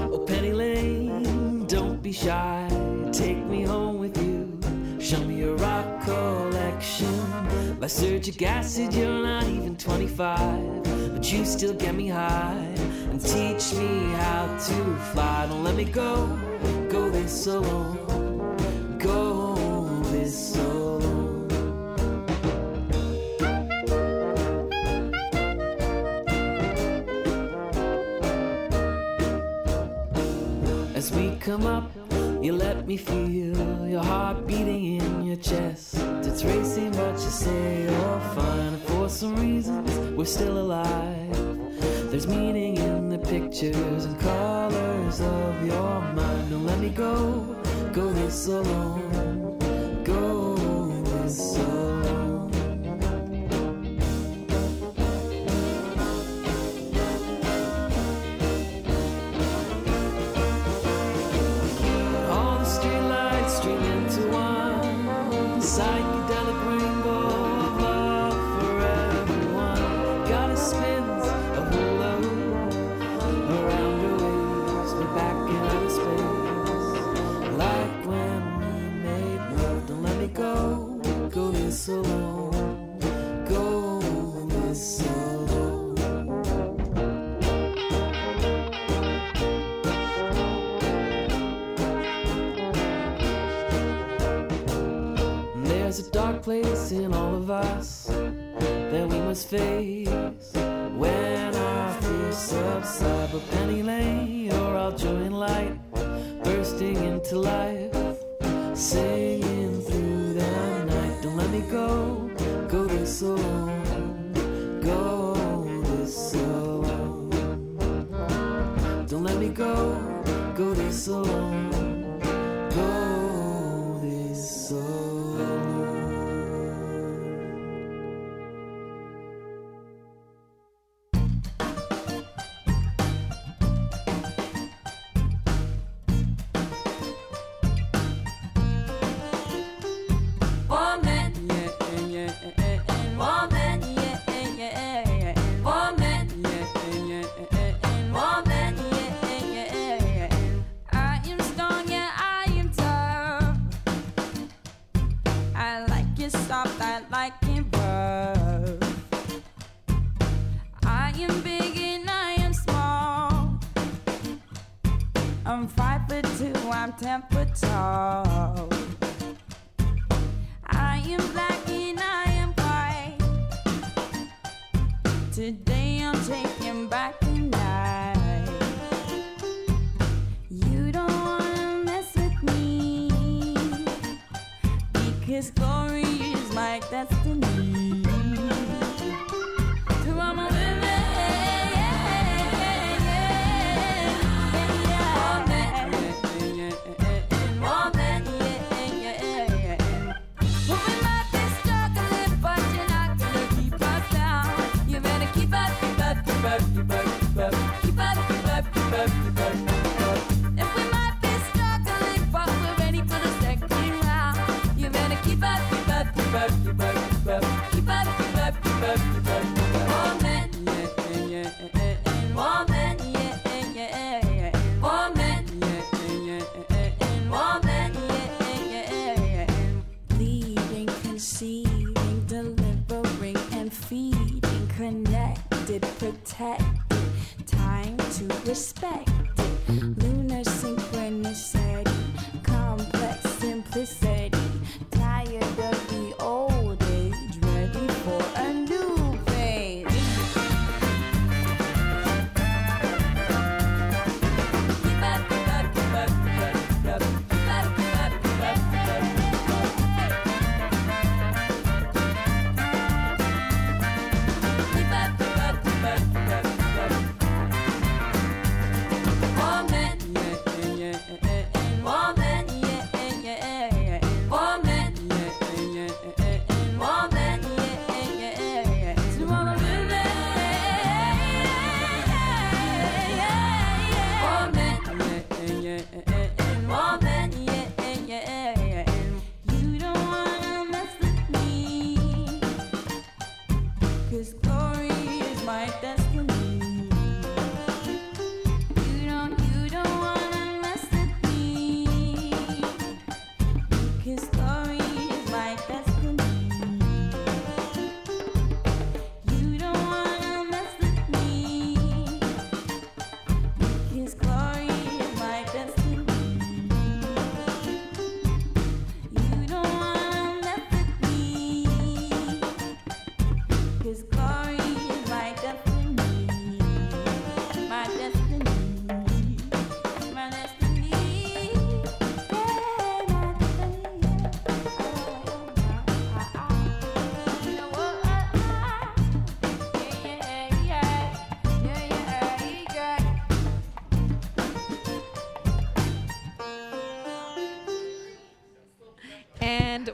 Oh, Penny Lane, don't be shy. Lysergic acid, you're not even 25, but you still get me high and teach me how to fly. Don't let me go, go this alone, go this alone. As we come up you let me feel your heart beating in your chest. It's racing, but you say you're fine. For some reasons, we're still alive. There's meaning in the pictures and colors of your mind. Don't let me go, go this alone, go this alone. place in all of us that we must face when our fears subside. But Penny Lane, or our joy and light, bursting into life, singing through the night. Don't let me go, go this alone, go this alone. Don't let me go, go this alone.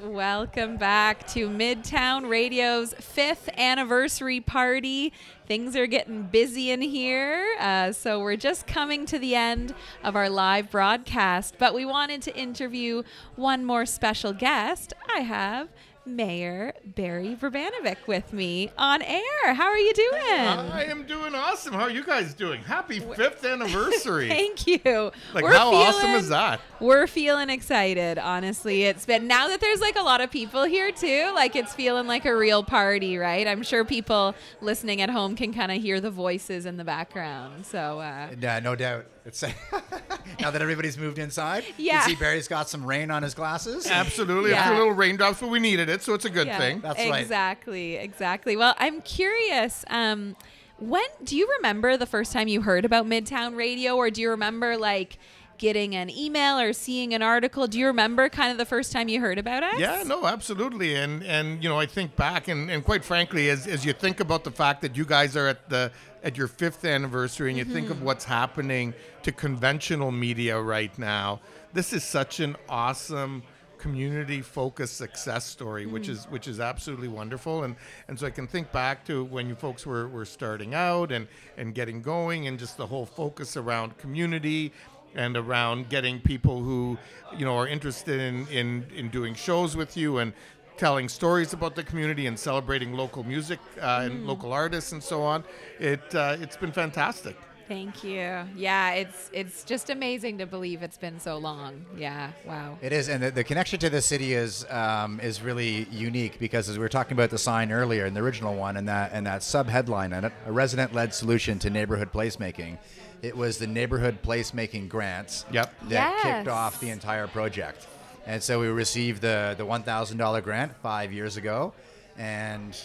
Welcome back to Midtown Radio's fifth anniversary party. Things are getting busy in here, uh, so we're just coming to the end of our live broadcast. But we wanted to interview one more special guest. I have Mayor Berry Vrbanovic with me on air. How are you doing? I am doing awesome. How are you guys doing? Happy fifth anniversary. <laughs> Thank you. Like, We're how awesome is that? We're feeling excited, honestly. It's been now that there's like a lot of people here too, like it's feeling like a real party, right? I'm sure people listening at home can kind of hear the voices in the background. So, uh, Yeah, no doubt. It's <laughs> now that everybody's moved inside. Yeah. You see Berry's got some rain on his glasses. Absolutely. Yeah. A few little raindrops, but we needed it, so it's a good yeah, thing. That's right. exactly, exactly. Well, I'm curious. Um, when do you remember the first time you heard about Midtown Radio, or do you remember like getting an email or seeing an article? Do you remember kind of the first time you heard about us? Yeah, no, absolutely. And and you know, I think back and, and quite frankly, as, as you think about the fact that you guys are at the at your fifth anniversary and you think of mm-hmm. what's happening to conventional media right now, this is such an awesome community focused success story which mm. is which is absolutely wonderful. And and so I can think back to when you folks were, were starting out and and getting going and just the whole focus around community and around getting people who you know are interested in, in, in doing shows with you and telling stories about the community and celebrating local music uh, and local artists and so on. It uh, it's been fantastic. Thank you. Yeah, it's it's just amazing to believe it's been so long. Yeah. Wow. It is, and the, the connection to the city is um, is really unique because as we were talking about the sign earlier in the original one, and that and that sub headline on it, a resident-led solution to neighborhood placemaking. It was the neighborhood placemaking grants Yep. that Yes. kicked off the entire project, and so we received the the one thousand dollar grant five years ago, and.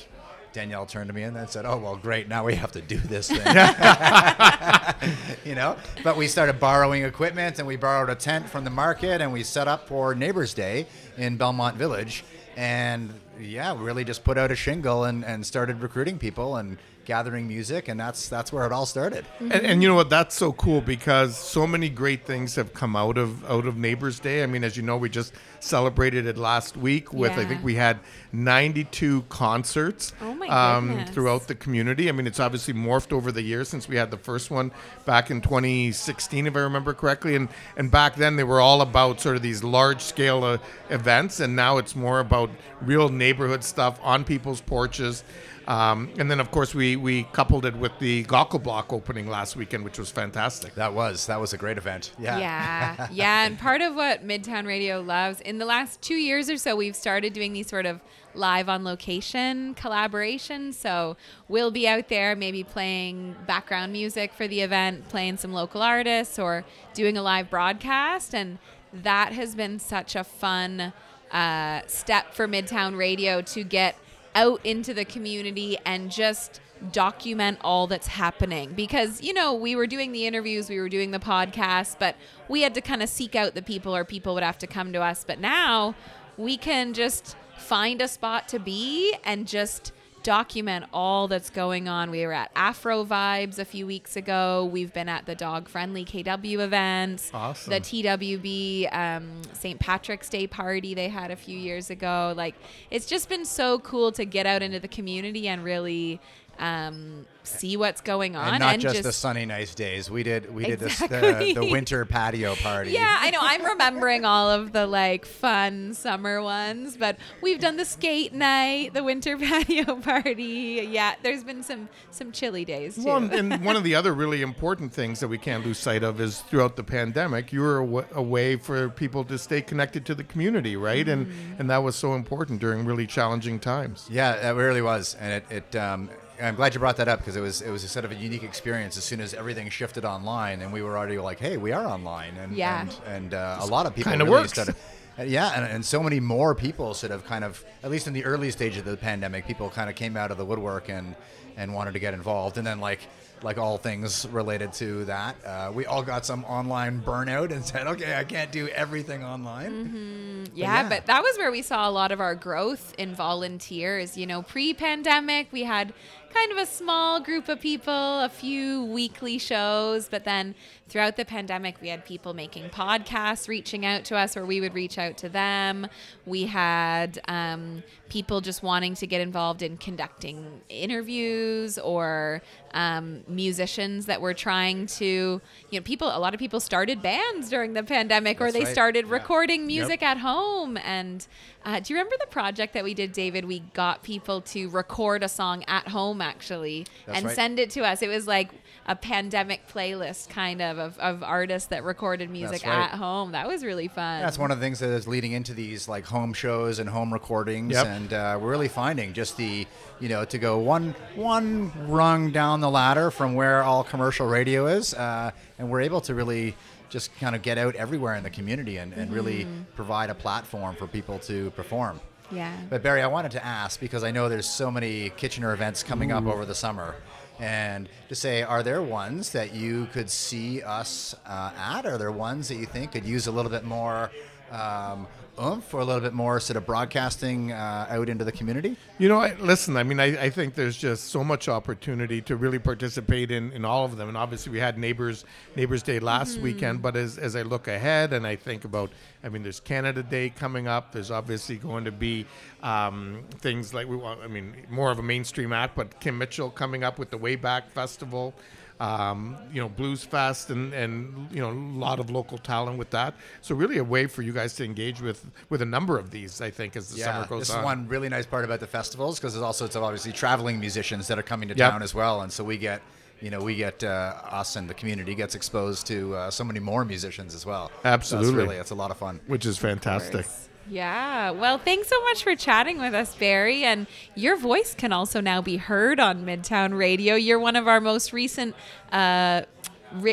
Danielle turned to me and then said, "Oh well, great. Now we have to do this thing." <laughs> <laughs> you know. But we started borrowing equipment, and we borrowed a tent from the market, and we set up for Neighbors Day in Belmont Village, and yeah, really just put out a shingle and, and started recruiting people and gathering music, and that's that's where it all started. And, and you know what? That's so cool because so many great things have come out of out of Neighbors Day. I mean, as you know, we just celebrated it last week with I think we had 92 concerts Oh um, throughout the community. I mean, it's obviously morphed over the years since we had the first one back in 2016, if I remember correctly. And and back then they were all about sort of these large scale uh, events, and now it's more about real neighborhood stuff on people's porches. Um, and then, of course, we, we coupled it with the Gaukel Block opening last weekend, which was fantastic. That was that was a great event. Yeah. Yeah. <laughs> yeah. And part of what Midtown Radio loves in the last two years or so, we've started doing these sort of live on location collaborations. So we'll be out there maybe playing background music for the event, playing some local artists, or doing a live broadcast. And that has been such a fun uh, step for Midtown Radio to get out into the community and just document all that's happening. Because you know we were doing the interviews we were doing the podcast but we had to kind of seek out the people or people would have to come to us. But now we can just find a spot to be and just document all that's going on we were at afro vibes a few weeks ago we've been at the dog friendly kw events Awesome. the TWB um, St. Patrick's Day party they had a few years ago. Like, it's just been so cool to get out into the community and really um, see what's going on. And not just, the sunny nice days. We did we did this the, the <laughs> winter patio party. Yeah, I know. I'm remembering all of the like fun summer ones, but we've done the skate night, the winter <laughs> patio party. Yeah, there's been some some chilly days too. Well, and, and <laughs> one of the other really important things that we can't lose sight of is throughout the pandemic, you were a, w- a way for people to stay connected to the community, right? And and that was so important during really challenging times. Yeah, it really was, and it. it um, I'm glad you brought that up because it was it was a sort of a unique experience. As soon as everything shifted online, and we were already like, "Hey, we are online," and Yeah. and, and uh, a lot of people kinda really works. started. Yeah, and, and so many more people sort of kind of, at least in the early stage of the pandemic, people kind of came out of the woodwork and and wanted to get involved. And then like like all things related to that, uh, we all got some online burnout and said, "Okay, I can't do everything online." Yeah, yeah. but that was where we saw a lot of our growth in volunteers. You know, pre pandemic, we had kind of a small group of people, a few weekly shows, but then throughout the pandemic, we had people making podcasts reaching out to us, or we would reach out to them. We had um, people just wanting to get involved in conducting interviews or um, musicians that were trying to, you know, people, a lot of people started bands during the pandemic or they right, started yeah. recording music at home. And uh, do you remember the project that we did, David? We got people to record a song at home actually That's and right. send it to us. It was like a pandemic playlist kind of of, of artists that recorded music right. at home. That was really fun. That's one of the things that is leading into these like home shows and home recordings, Yep. and uh, we're really finding just the you know to go one one rung down the ladder from where all commercial radio is, uh, and we're able to really just kind of get out everywhere in the community and, and really provide a platform for people to perform. Yeah. But Berry, I wanted to ask because I know there's so many Kitchener events coming up over the summer, and to say, are there ones that you could see us uh, at? Are there ones that you think could use a little bit more um, oomph or a little bit more sort of broadcasting uh, out into the community? You know, I, listen. I mean, I, I think there's just so much opportunity to really participate in, in all of them. And obviously, we had neighbors Neighbors Day last weekend. But as, as I look ahead and I think about, I mean, there's Canada Day coming up. There's obviously going to be um, things like we want. I mean, more of a mainstream act, but Kim Mitchell coming up with the Way Back Festival. Um, you know, Blues Fest and, and you know a lot of local talent with that. So really a way for you guys to engage with with a number of these. I think as the summer goes this on. is one really nice part about the festivals because there's also it's obviously traveling musicians that are coming to Yep. town as well, and so we get. You know, we get uh, us and the community gets exposed to uh, so many more musicians as well. So Absolutely. it's really, it's a lot of fun. which is fantastic. Yeah. Well, thanks so much for chatting with us, Berry. And your voice can also now be heard on Midtown Radio. You're one of our most recent uh,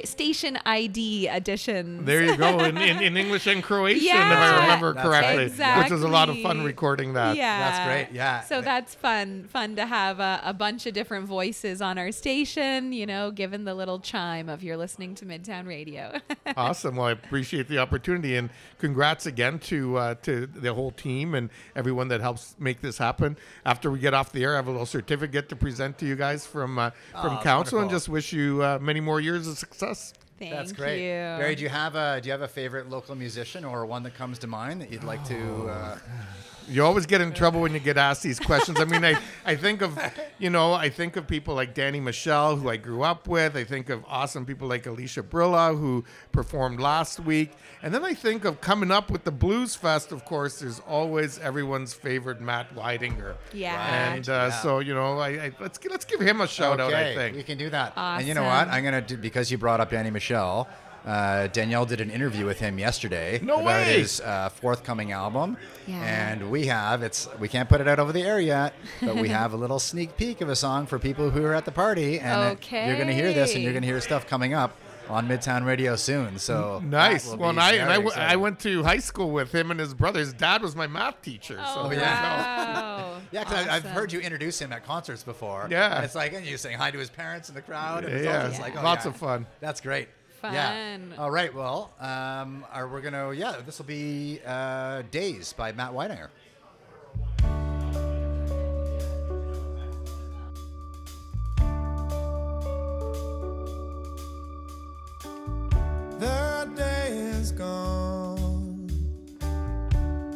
station ID edition. There you go, in, in, in English and Croatian, if Yeah. I remember That's correctly, right. which was a lot of fun recording that. Yeah, That's great, yeah. So that's fun. Fun to have a, a bunch of different voices on our station. You know, given the little chime of you're listening to Midtown Radio. <laughs> Awesome. Well, I appreciate the opportunity, and congrats again to uh, to the whole team and everyone that helps make this happen. After we get off the air, I have a little certificate to present to you guys from uh, from Oh, council, and just wish you uh, many more years of success. Thank That's great. you. Berry, do you have a do you have a favorite local musician or one that comes to mind that you'd like to? Uh, You always get in trouble when you get asked these questions. I mean, I, I think of, you know, I think of people like Danny Michel, who I grew up with. I think of awesome people like Alysha Brilla, who performed last week. And then I think of coming up with the Blues Fest, of course, there's always everyone's favorite Matt Weidinger. Yeah. And uh, Yeah. so, you know, I, I let's let's give him a shout out, I think. we can do that. And you know what? I'm gonna do because you brought up Danny Michel. Uh, Danielle did an interview with him yesterday No about way! his uh, forthcoming album, Yeah. and we have it's we can't put it out over the air yet, but we <laughs> have a little sneak peek of a song for people who are at the party, and it- you're gonna hear this, and you're gonna hear stuff coming up on Midtown Radio soon. So Nice. Well, and I, and I, very w- I exciting. went to high school with him and his brother. His dad was my math teacher. Oh, so there wow. <laughs> Yeah, because I've heard you introduce him at concerts before. Yeah. And it's like, and you saying hi to his parents in the crowd. And it's Yeah, like, oh, lots yeah. of fun. That's great. Yeah. All right. Well, um, are we gonna? Yeah, this will be uh, "Days" by Matt Weidinger. The day is gone.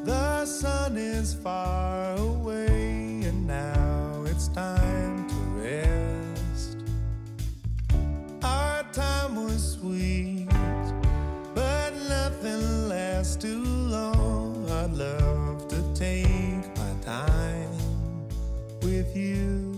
The sun is far away, and now it's time to rest. Our time was sweet, but nothing lasts too long. I'd love to take my time with you.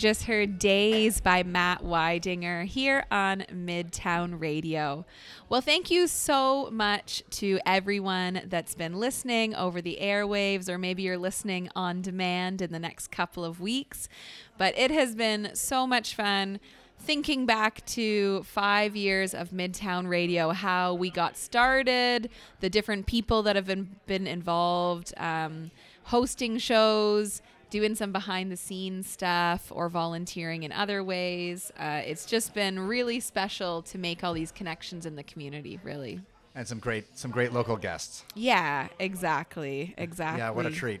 Just heard Days by Matt Weidinger here on Midtown Radio. Well, thank you so much to everyone that's been listening over the airwaves, or maybe you're listening on demand in the next couple of weeks. But it has been so much fun thinking back to five years of Midtown Radio, how we got started, the different people that have been, been involved, um, hosting shows, doing some behind the scenes stuff, or volunteering in other ways. Uh, it's just been really special to make all these connections in the community, really. And some great some great local guests. Yeah, exactly. Exactly. Yeah, what a treat.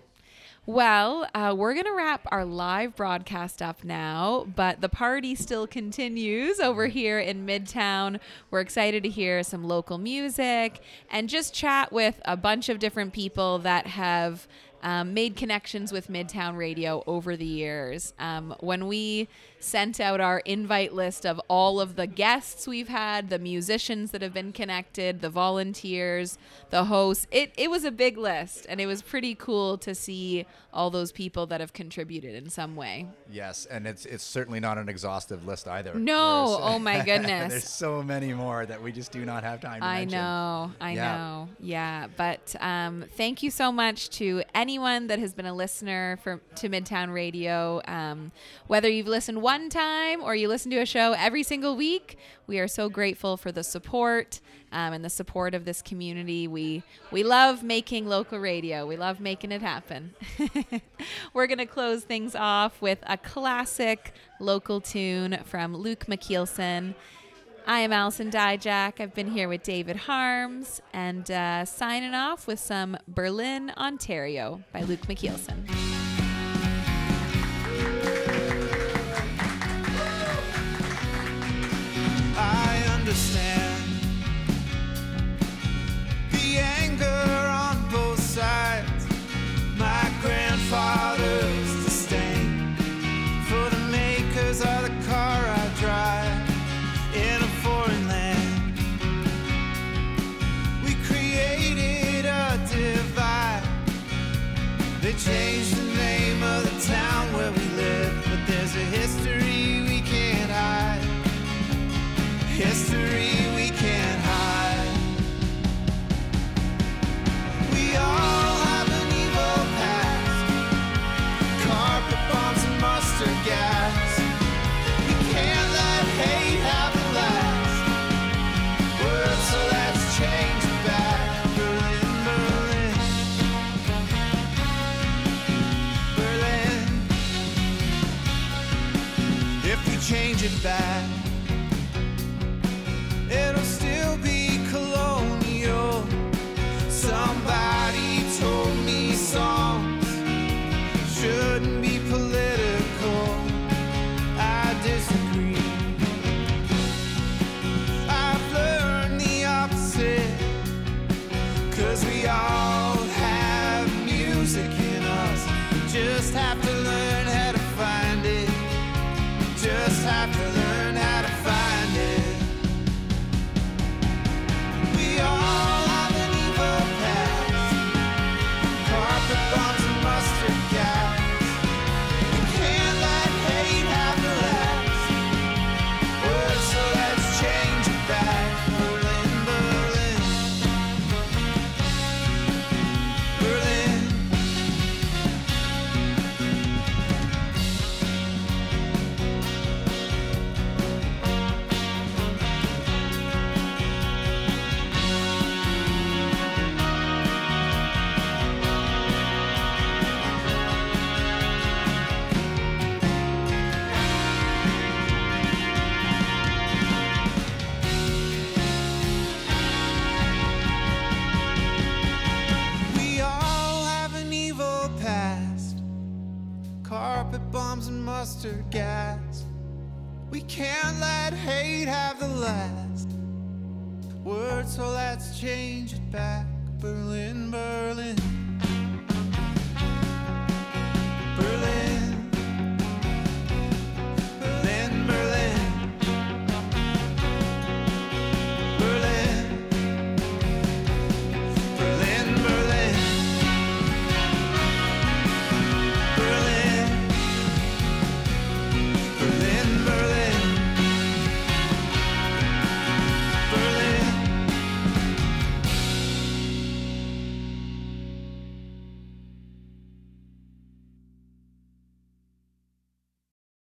Well, uh, we're going to wrap our live broadcast up now, but the party still continues over here in Midtown. We're excited to hear some local music and just chat with a bunch of different people that have um, made connections with Midtown Radio over the years. Um, when we sent out our invite list of all of the guests we've had, the musicians that have been connected, the volunteers, the hosts, it, it was a big list and it was pretty cool to see all those people that have contributed in some way. Yes, and it's it's certainly not an exhaustive list either. No, There's- oh my <laughs> goodness. There's so many more that we just do not have time to I mention. know, I Yeah. know. Yeah, but um, thank you so much to anyone that has been a listener for to Midtown Radio. Um, whether you've listened one time or you listen to a show every single week, we are so grateful for the support um, and the support of this community. We we love making local radio. We love making it happen. <laughs> We're gonna close things off with a classic local tune from Luke McKeelson. I am Allison Dyjach. I've been here with David Harmes and uh, signing off with some Berlin, Ontario by Luke McKeelson. Understand the anger on both sides. My grandfather's change back